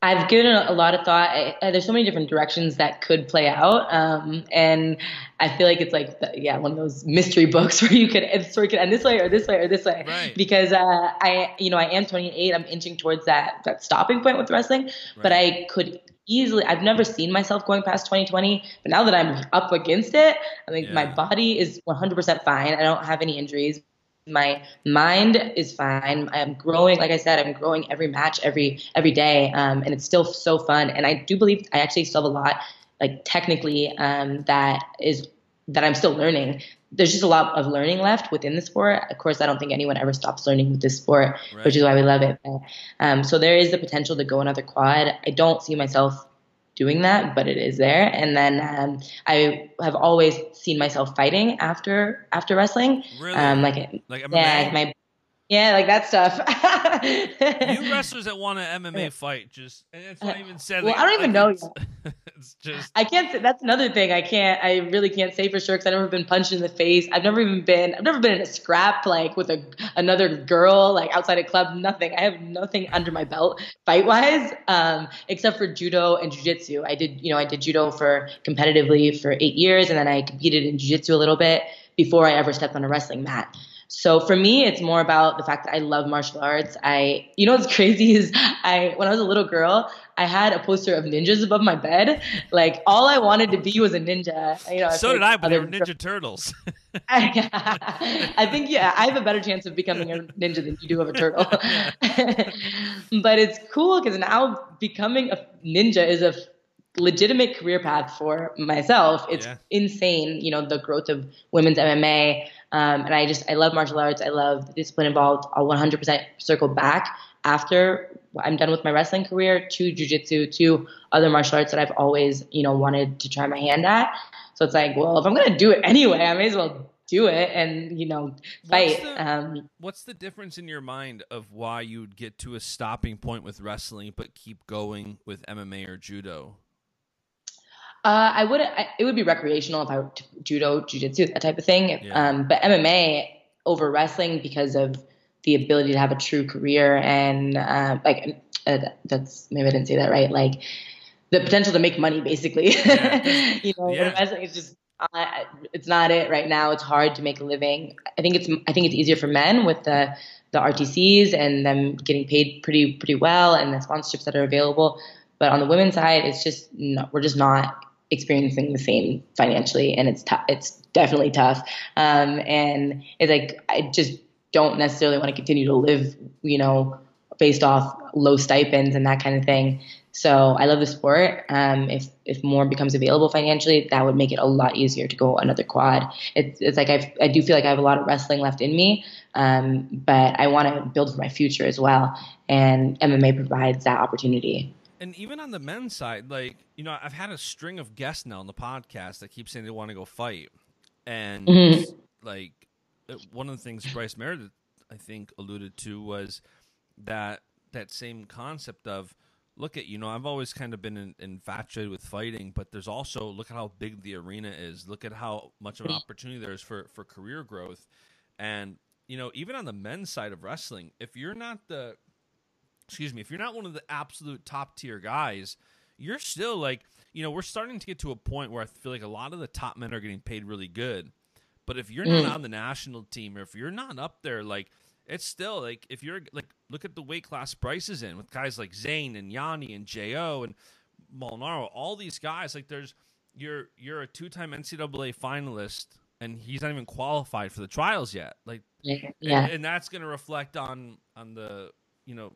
I've given it a lot of thought. I, I, there's so many different directions that could play out, um, and I feel like it's like the, yeah, one of those mystery books *laughs* where you could the story could end this way or this way or this way. Right. Because uh, I, you know, I am 28. I'm inching towards that that stopping point with wrestling, right. but I could easily. I've never seen myself going past 2020, but now that I'm up against it, I think yeah. my body is 100% fine. I don't have any injuries my mind is fine. I'm growing, like I said, I'm growing every match, every every day, um, and it's still so fun. And I do believe I actually still have a lot, like technically, um, that is that I'm still learning. There's just a lot of learning left within the sport. Of course, I don't think anyone ever stops learning with this sport, right. which is why we love it. But, um, so there is the potential to go another quad. I don't see myself doing that, but it is there. And then um, I have always seen myself fighting after after wrestling. Really? Um, like like MMA? yeah, my yeah, like that stuff. *laughs* you wrestlers that want an MMA fight, just and it's not even said. Well, like, I don't even know. *laughs* it's just I can't. Say, that's another thing. I can't. I really can't say for sure because I've never been punched in the face. I've never even been. I've never been in a scrap like with a another girl like outside a club. Nothing. I have nothing under my belt fight wise, um, except for judo and jujitsu. I did. You know, I did judo for competitively for eight years, and then I competed in jujitsu a little bit before I ever stepped on a wrestling mat. So for me, it's more about the fact that I love martial arts. I, you know, what's *laughs* crazy is I, when I was a little girl, I had a poster of ninjas above my bed. Like all I wanted to be was a ninja. You know, so did I, but they were Ninja Turtles. I, *laughs* *laughs* I think yeah, I have a better chance of becoming a ninja than you do of a turtle. but it's cool because now becoming a ninja is a legitimate career path for myself. It's yeah. insane, you know, the growth of women's MMA. Um, and I just, I love martial arts. I love the discipline involved. I'll 100% circle back after I'm done with my wrestling career to jujitsu, to other martial arts that I've always, you know, wanted to try my hand at. So it's like, well, if I'm going to do it anyway, I may as well do it and, you know, fight. What's the, um, what's the difference in your mind of why you'd get to a stopping point with wrestling but keep going with MMA or judo? Uh, I would. It would be recreational if I were judo, jujitsu, that type of thing. Yeah. Um, but MMA over wrestling because of the ability to have a true career and uh, like uh, that's maybe I didn't say that right. Like the potential to make money, basically. Yeah. *laughs* you know, yeah. wrestling is just uh, it's not it right now. It's hard to make a living. I think it's I think it's easier for men with the the RTCs and them getting paid pretty pretty well and the sponsorships that are available. But on the women's side, it's just no, we're just not experiencing the same financially, and it's tough. It's definitely tough. Um, and it's like I just don't necessarily want to continue to live, you know, based off low stipends and that kind of thing. So I love the sport. Um, if if more becomes available financially, that would make it a lot easier to go another quad. It's it's like I I do feel like I have a lot of wrestling left in me, um, but I want to build for my future as well. And MMA provides that opportunity and even on the men's side, like you know, I've had a string of guests now on the podcast that keep saying they want to go fight, and mm-hmm. like uh, one of the things Bryce Meredith I think alluded to was that that same concept of look at you know I've always kind of been in, infatuated with fighting, but there's also look at how big the arena is. Look at how much of an opportunity there is for for career growth, and you know even on the men's side of wrestling, if you're not the excuse me, if you're not one of the absolute top tier guys, you're still like, you know, we're starting to get to a point where I feel like a lot of the top men are getting paid really good. But if you're not mm. on the national team or if you're not up there, like, it's still like if you're like look at the weight class prices in with guys like Zain and Yianni and Jo and Molinaro, all these guys like there's you're you're a two time NCAA finalist and he's not even qualified for the trials yet. Like yeah, and, and that's going to reflect on on the you know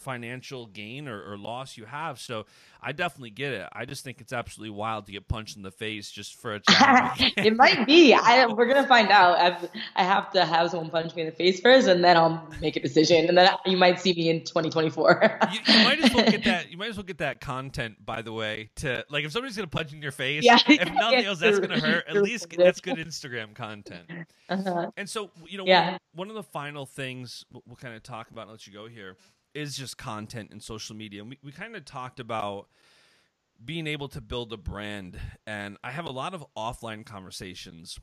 financial gain or, or, loss you have. So I definitely get it. I just think it's absolutely wild to get punched in the face just for a *laughs* it might be. I, we're gonna find out. I've, I have to have someone punch me in the face first, and then I'll make a decision. And then you might see me in 2024. you, you, might as well get *laughs* that. You might as well get that content. By the way, to like if somebody's gonna punch in your face, yeah, if nothing else, that's gonna hurt. At least that's good Instagram content. Uh-huh. And so you know, yeah. one, one of the final things we'll, we'll kind of talk about and let you go here is just content and social media. And we, we kind of talked about being able to build a brand. And I have a lot of offline conversations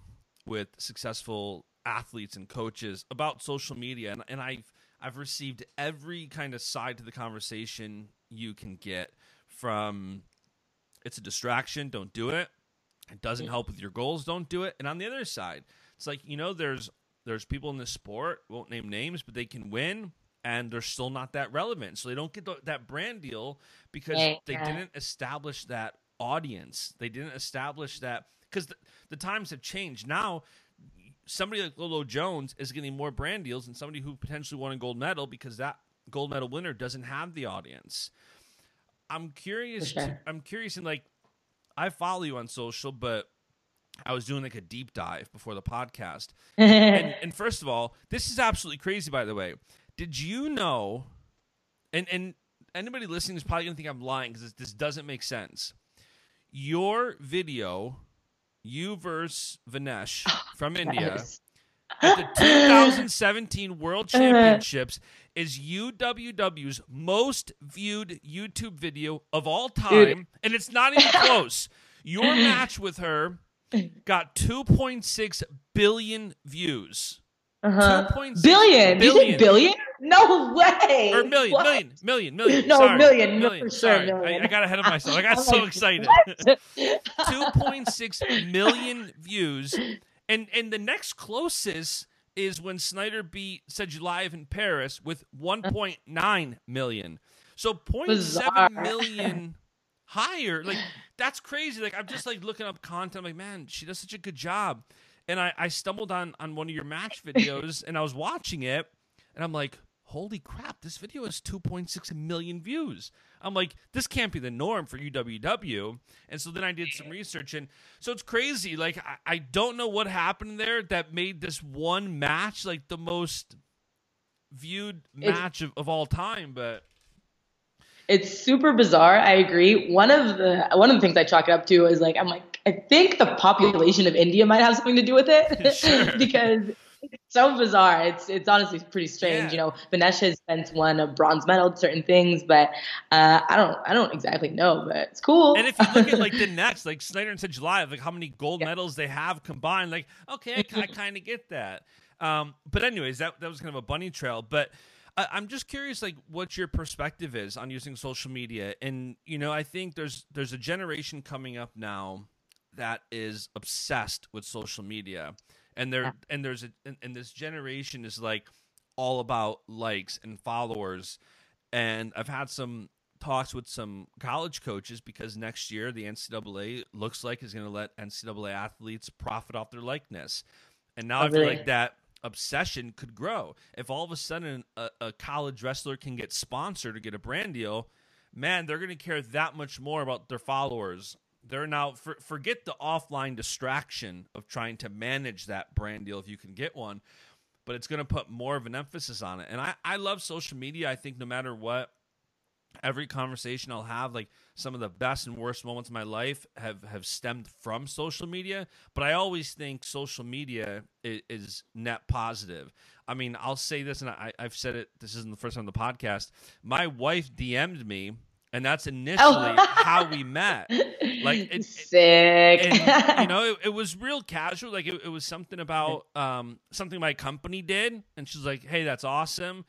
with successful athletes and coaches about social media. And, and I've, I've received every kind of side to the conversation you can get from it's a distraction, don't do it. It doesn't help with your goals, don't do it. And on the other side, it's like, you know, there's there's people in the sport, won't name names, but they can win and they're still not that relevant. So they don't get the, that brand deal because Yeah. they didn't establish that audience. They didn't establish that because the, the times have changed. Now, somebody like Lolo Jones is getting more brand deals than somebody who potentially won a gold medal because that gold medal winner doesn't have the audience. I'm curious. Sure. to- I'm curious, and like, I follow you on social, but I was doing like a deep dive before the podcast. *laughs* and, and first of all, this is absolutely crazy. By the way, did you know? And and anybody listening is probably gonna think I'm lying because this, this doesn't make sense. Your video, you versus Vinesh *laughs* from India at the 2017 *laughs* World Championships is UWW's most viewed YouTube video of all time, and it's not even *laughs* close. Your match with her got 2.6 billion views. Uh-huh. 2.6 Billion. You billion? *laughs* No way. Or million, What? million, million, million. No, Sorry, million, for sure, million. I, I got ahead of myself. I got *laughs* so excited. *laughs* 2.6 million views, and and the next closest is when Snyder beat Sadulaev in Paris with 1.9 million. So 0.7 million higher. Like that's crazy. Like I'm just like looking up content. I'm like, man, she does such a good job. And I, I stumbled on on one of your match videos and I was watching it and I'm like, holy crap, this video has 2.6 million views. I'm like, this can't be the norm for UWW. And so then I did some research and so it's crazy. Like I, I don't know what happened there that made this one match like the most viewed match of, of all time, but It's super bizarre. I agree. One of the one of the things I chalk it up to is like I'm like I think the population of India might have something to do with it *laughs* Sure. *laughs* because so bizarre. It's it's honestly pretty strange. Yeah. You know, Vinesh has since won a bronze medal at certain things, but uh, I don't I don't exactly know, but it's cool. And if you look at like the *laughs* next, like Snyder and Sadulaev, like how many gold Yeah. medals they have combined, like okay, I, I *laughs* kind of get that. Um, but anyways, that that was kind of a bunny trail. But I, I'm just curious, like what your perspective is on using social media. And you know, I think there's there's a generation coming up now that is obsessed with social media, and there Yeah. and there's a and, and this generation is like all about likes and followers. And I've had some talks with some college coaches because next year the NCAA looks like is going to let NCAA athletes profit off their likeness. And now Oh, I feel really? like that obsession could grow. If all of a sudden a, a college wrestler can get sponsored or get a brand deal, man, they're going to care that much more about their followers. They're now for, forget the offline distraction of trying to manage that brand deal if you can get one, but it's going to put more of an emphasis on it. And I, I love social media. I think no matter what, every conversation I'll have, like some of the best and worst moments of my life have have stemmed from social media. But I always think social media is, is net positive. I mean, I'll say this, and I, I've said it. This isn't the first time on the podcast. My wife DM'd me, and that's initially Oh. how we met. Like it, it- sick. and you know it, it was real casual. Like it, it was something about um something my company did. And she's like hey that's awesome.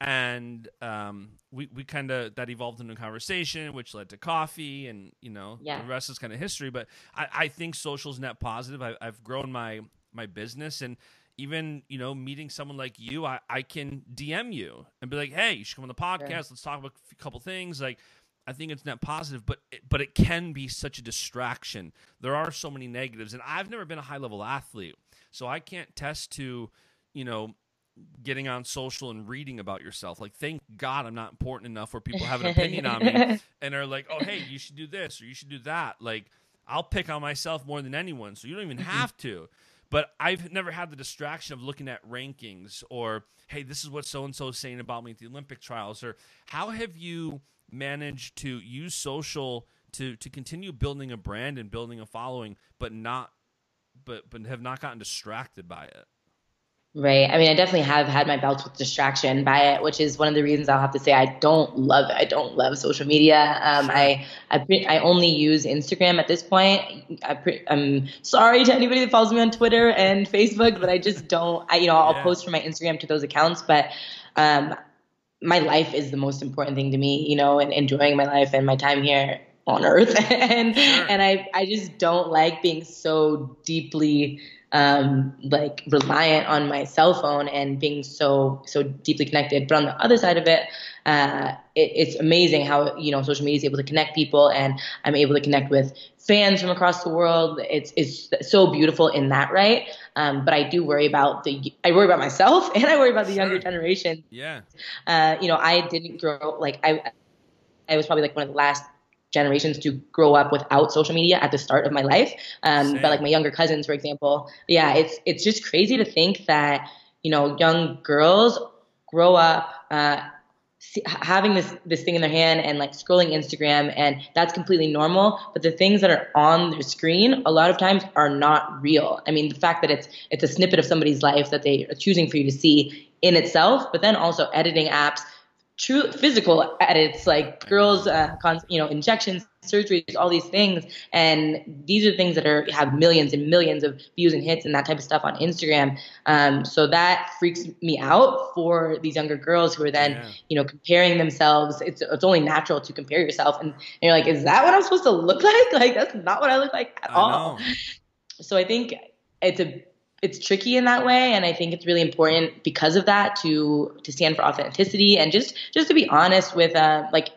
And um we, we kind of that evolved into a conversation which led to coffee and you know Yeah. the rest is kind of history. But i, I think social's net positive. I, i've grown my my business. And even you know meeting someone like you I, I can dm you and be like hey you should come on the podcast. Let's talk about a couple things. Like I think it's net positive, but it, but it can be such a distraction. There are so many negatives, and I've never been a high level athlete, so I can't test to, you know, getting on social and reading about yourself. Like, thank God I'm not important enough where people have an opinion on me *laughs* and are like, oh, hey, you should do this or you should do that. Like, I'll pick on myself more than anyone, so you don't even mm-hmm. have to. But I've never had the distraction of looking at rankings or, hey, this is what so and so is saying about me at the Olympic trials, or how have you managed to use social to to continue building a brand and building a following, but not, but but have not gotten distracted by it. Right. I mean, I definitely have had my bouts with distraction by it, which is one of the reasons I'll have to say I don't love it. I don't love social media. Um, I I, pre- I only use Instagram at this point. I pre- I'm sorry to anybody that follows me on Twitter and Facebook, but I just don't. I you know I'll yeah. post from my Instagram to those accounts, but um, my life is the most important thing to me. You know, and enjoying my life and my time here on Earth, *laughs* and sure. and I I just don't like being so deeply um, like reliant on my cell phone and being so so deeply connected. But on the other side of it, uh, it, it's amazing how you know social media is able to connect people, and I'm able to connect with fans from across the world. It's it's so beautiful in that right. Um, but I do worry about the I worry about myself *laughs* and I worry about the younger generation. Yeah. Uh, you know, I didn't grow like I I was probably like one of the last generations to grow up without social media at the start of my life. Um, but like my younger cousins, for example, yeah, it's it's just crazy to think that you know young girls grow up. Uh, having this this thing in their hand and like scrolling Instagram and that's completely normal but the things that are on their screen a lot of times are not real i mean the fact that it's it's a snippet of somebody's life that they are choosing for you to see in itself but then also editing apps true physical edits like girls uh, you know injections surgeries all these things. And these are things that are have millions and millions of views and hits and that type of stuff on instagram. Um, so that freaks me out for these younger girls who are then yeah. you know comparing themselves. It's, it's only natural to compare yourself. And, and, you're like is that what i'm supposed to look *laughs* like? Like that's not what i look like at I all. know. so i think it's a it's tricky in that way and i think it's really important because of that to to stand for authenticity and just just to be honest with uh, like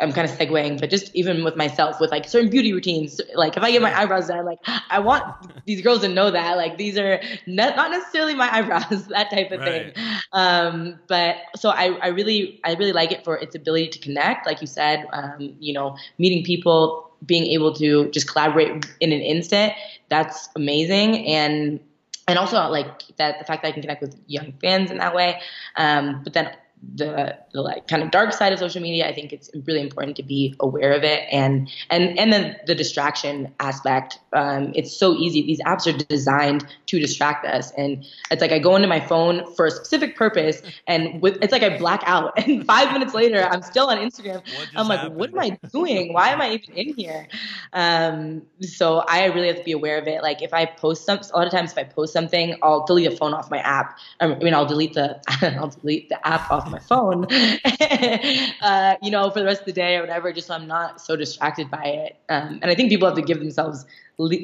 I'm kind of segueing, but just even with myself, with like certain beauty routines, like if I get my eyebrows done, like I want these girls to know that, like these are not, not necessarily my *laughs* eyebrows, that type of right. thing. Um, but so I, I really, I really like it for its ability to connect, like you said, um, you know, meeting people, being able to just collaborate in an instant. That's amazing, and and also like that the fact that I can connect with young fans in that way. Um, but then the, the like kind of dark side of social media i think it's really important to be aware of it and and and then the distraction aspect um, it's so easy. These apps are designed to distract us. And it's like i go into my phone for a specific purpose and with it's like i black out. *laughs* And five minutes later i'm still on instagram. I'm like happened? what am i doing? Why am i even in here? Um, so i really have to be aware of it. Like if i post some a lot of times if i post something i'll delete the phone off my app. I mean i'll delete the *laughs* i'll delete the app off my phone, *laughs* uh, you know, for the rest of the day or whatever, just so I'm not so distracted by it. Um, and I think people have to give themselves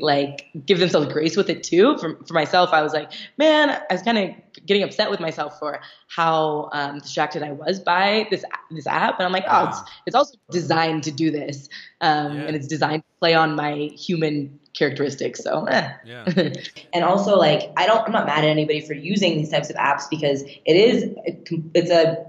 like give themselves grace with it too. For, for myself, I was like, man, I was kind of getting upset with myself for how um, distracted I was by this this app, and I'm like, oh, it's it's also designed to do this, um, yeah. and it's designed to play on my human characteristics. So, eh. yeah. *laughs* and also, like, I don't, I'm not mad at anybody for using these types of apps because it is, it's a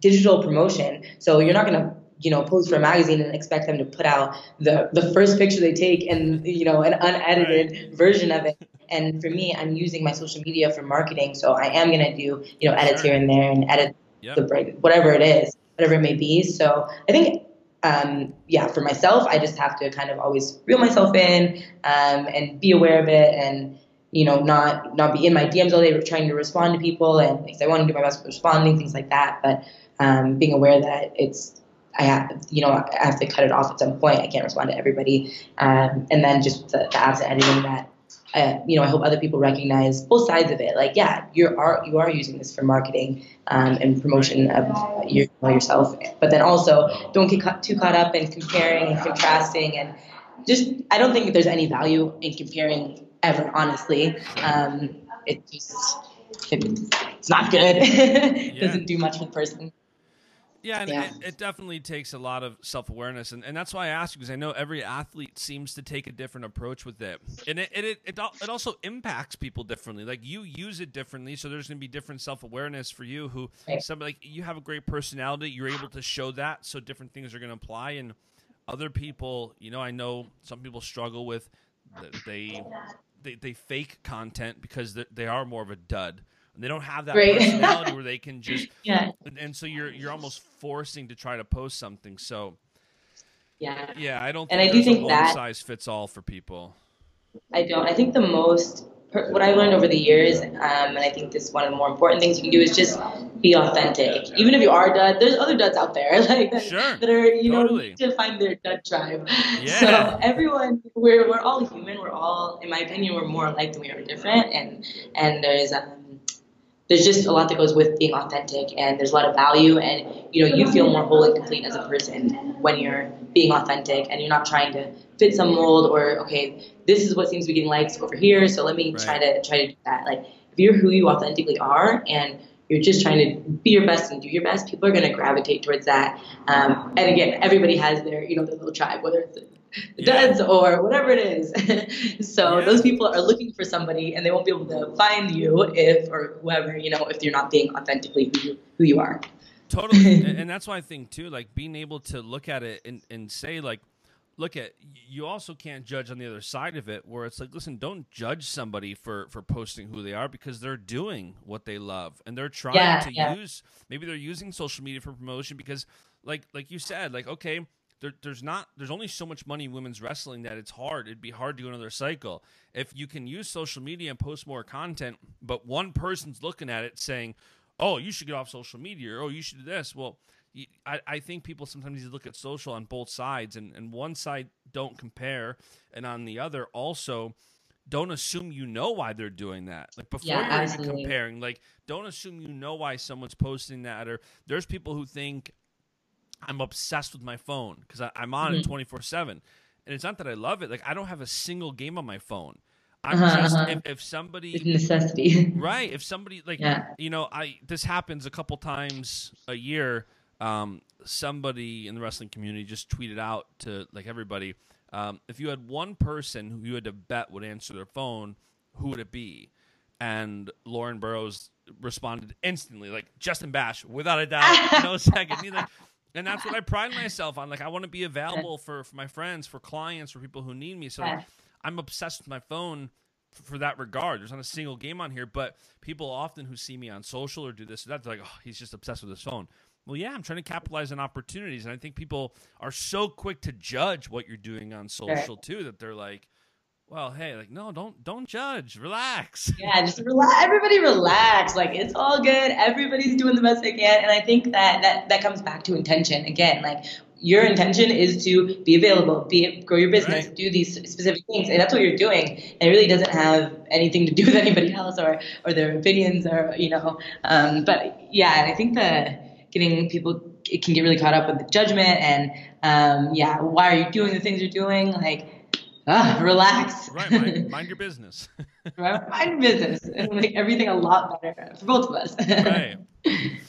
digital promotion. So you're not going to, you know, post for a magazine and expect them to put out the the first picture they take and you know an unedited right. version of it. And for me, I'm using my social media for marketing, so I am going to do you know edits sure. here and there and edit yep. the break, whatever it is, whatever it may be. So I think um, yeah, for myself, I just have to kind of always reel myself in um, and be aware of it, and you know, not not be in my DMs all day trying to respond to people, and because I want to do my best with responding, things like that. But um, being aware that it's I have, you know, I have to cut it off at some point. I can't respond to everybody, um, and then just the, the absent editing that uh, you know, I hope other people recognize both sides of it. Like, yeah, you are you are using this for marketing um, and promotion of your, yourself, but then also don't get caught, too caught up in comparing and contrasting, and just I don't think there's any value in comparing ever. Honestly, um, it just it, it's not good. *laughs* it yeah. doesn't do much for the person. Yeah, and yeah. It, it, definitely takes a lot of self awareness, and, and that's why I ask you because I know every athlete seems to take a different approach with it, and it it, it, it also impacts people differently. Like you use it differently, so there's going to be different self awareness for you. Who right. some like you have a great personality, you're able to show that, so different things are going to apply. And other people, you know, I know some people struggle with they they they fake content because they are more of a dud they don't have that right. personality where they can *laughs* just yeah. And, so you're you're almost forcing to try to post something. So yeah, yeah, I don't. and I do think that size fits all for people. I don't. I think the most what I learned over the years, um, and I think this is one of the more important things you can do is just be authentic. Even if you are dud, there's other duds out there *laughs* like that, Sure. that are you Totally. know to find their dud tribe. *laughs* Yeah. So everyone, we're we're all human. We're all, in my opinion, we're more alike than we are different, and and there's um, there's just a lot that goes with being authentic, and there's a lot of value, and you know you feel more whole and complete as a person when you're being authentic, and you're not trying to fit some mold or okay, this is what seems to be getting likes over here, so let me try to try to do that. Like if you're who you authentically are, and you're just trying to be your best and do your best, people are going to gravitate towards that. Um, and again, everybody has their, you know, their little tribe, whether it's the Yeah. duds or whatever it is. *laughs* so Yeah. those people are looking for somebody, and they won't be able to find you if, or whoever, you know, if you're not being authentically who you, who you are. totally *laughs* and, and that's why i think too like being able to look at it and, and say like look at you also can't judge on the other side of it where it's like listen don't judge somebody for for posting who they are because they're doing what they love and they're trying Yeah, to yeah. use maybe they're using social media for promotion because like like you said like okay there, there's not there's only so much money in women's wrestling that it's hard. It'd be hard to go another cycle. If you can use social media and post more content but one person's looking at it saying oh you should get off social media or oh you should do this. Well I, I think people sometimes need to look at social on both sides and, and one side don't compare and on the other also don't assume you know why they're doing that like before Yeah, you're even comparing like don't assume you know why someone's posting that or there's people who think I'm obsessed with my phone because I'm on it 24 7. And it's not that I love it. Like, I don't have a single game on my phone. I'm Uh-huh, just, uh-huh. if, if somebody, It's necessity. right, if somebody, like, Yeah. you know, I, this happens a couple times a year. Um, somebody in the wrestling community just tweeted out to, like, everybody, um, if you had one person who you had to bet would answer their phone, who would it be? And Lauren Burroughs responded instantly, like Justin Basch, without a doubt, *laughs* no second. Like, and that's what I pride myself on. Like, I want to be available for, for my friends, for clients, for people who need me. So Yeah. I'm obsessed with my phone for that regard. There's not a single game on here, but people often who see me on social or do this or that, they're like, oh, he's just obsessed with his phone. Well, yeah, I'm trying to capitalize on opportunities. And I think people are so quick to judge what you're doing on social, too, that they're like, well, hey, like, no, don't don't judge. Relax. Yeah, just relax. Everybody relax. Like it's all good. Everybody's doing the best they can, and I think that that that comes back to intention again. Like your intention is to be available, be grow your business, Right. do these specific things, and that's what you're doing. And it really doesn't have anything to do with *laughs* anybody else or or their opinions or you know. Um, but yeah, and I think that getting people it can get really caught up with the judgment and um, yeah, why are you doing the things you're doing? Like. Ah, relax. right, mind, *laughs* mind your business. Right? Mind business and make everything a lot better for both of us. right. *laughs*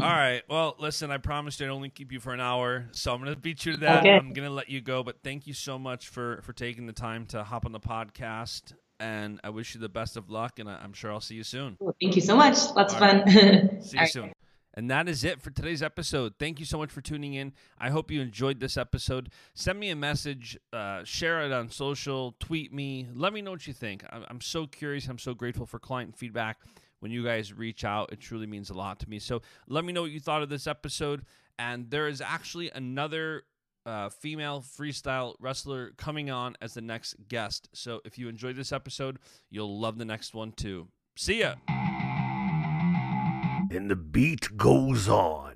All right. Well, listen, I promised I'd only keep you for an hour, so I'm going to beat you to that. Okay. I'm going to let you go, but thank you so much for for taking the time to hop on the podcast, and I wish you the best of luck, and I, I'm sure I'll see you soon. Thank you so much. Lots of All fun. *laughs* See you All right. And that is it for today's episode. Thank you so much for tuning in. I hope you enjoyed this episode. Send me a message, uh, share it on social, tweet me. Let me know what you think. I'm, I'm so curious. I'm so grateful for client feedback. When you guys reach out, it truly means a lot to me. So let me know what you thought of this episode. And there is actually another uh, female freestyle wrestler coming on as the next guest. So if you enjoyed this episode, you'll love the next one too. See ya. And the beat goes on.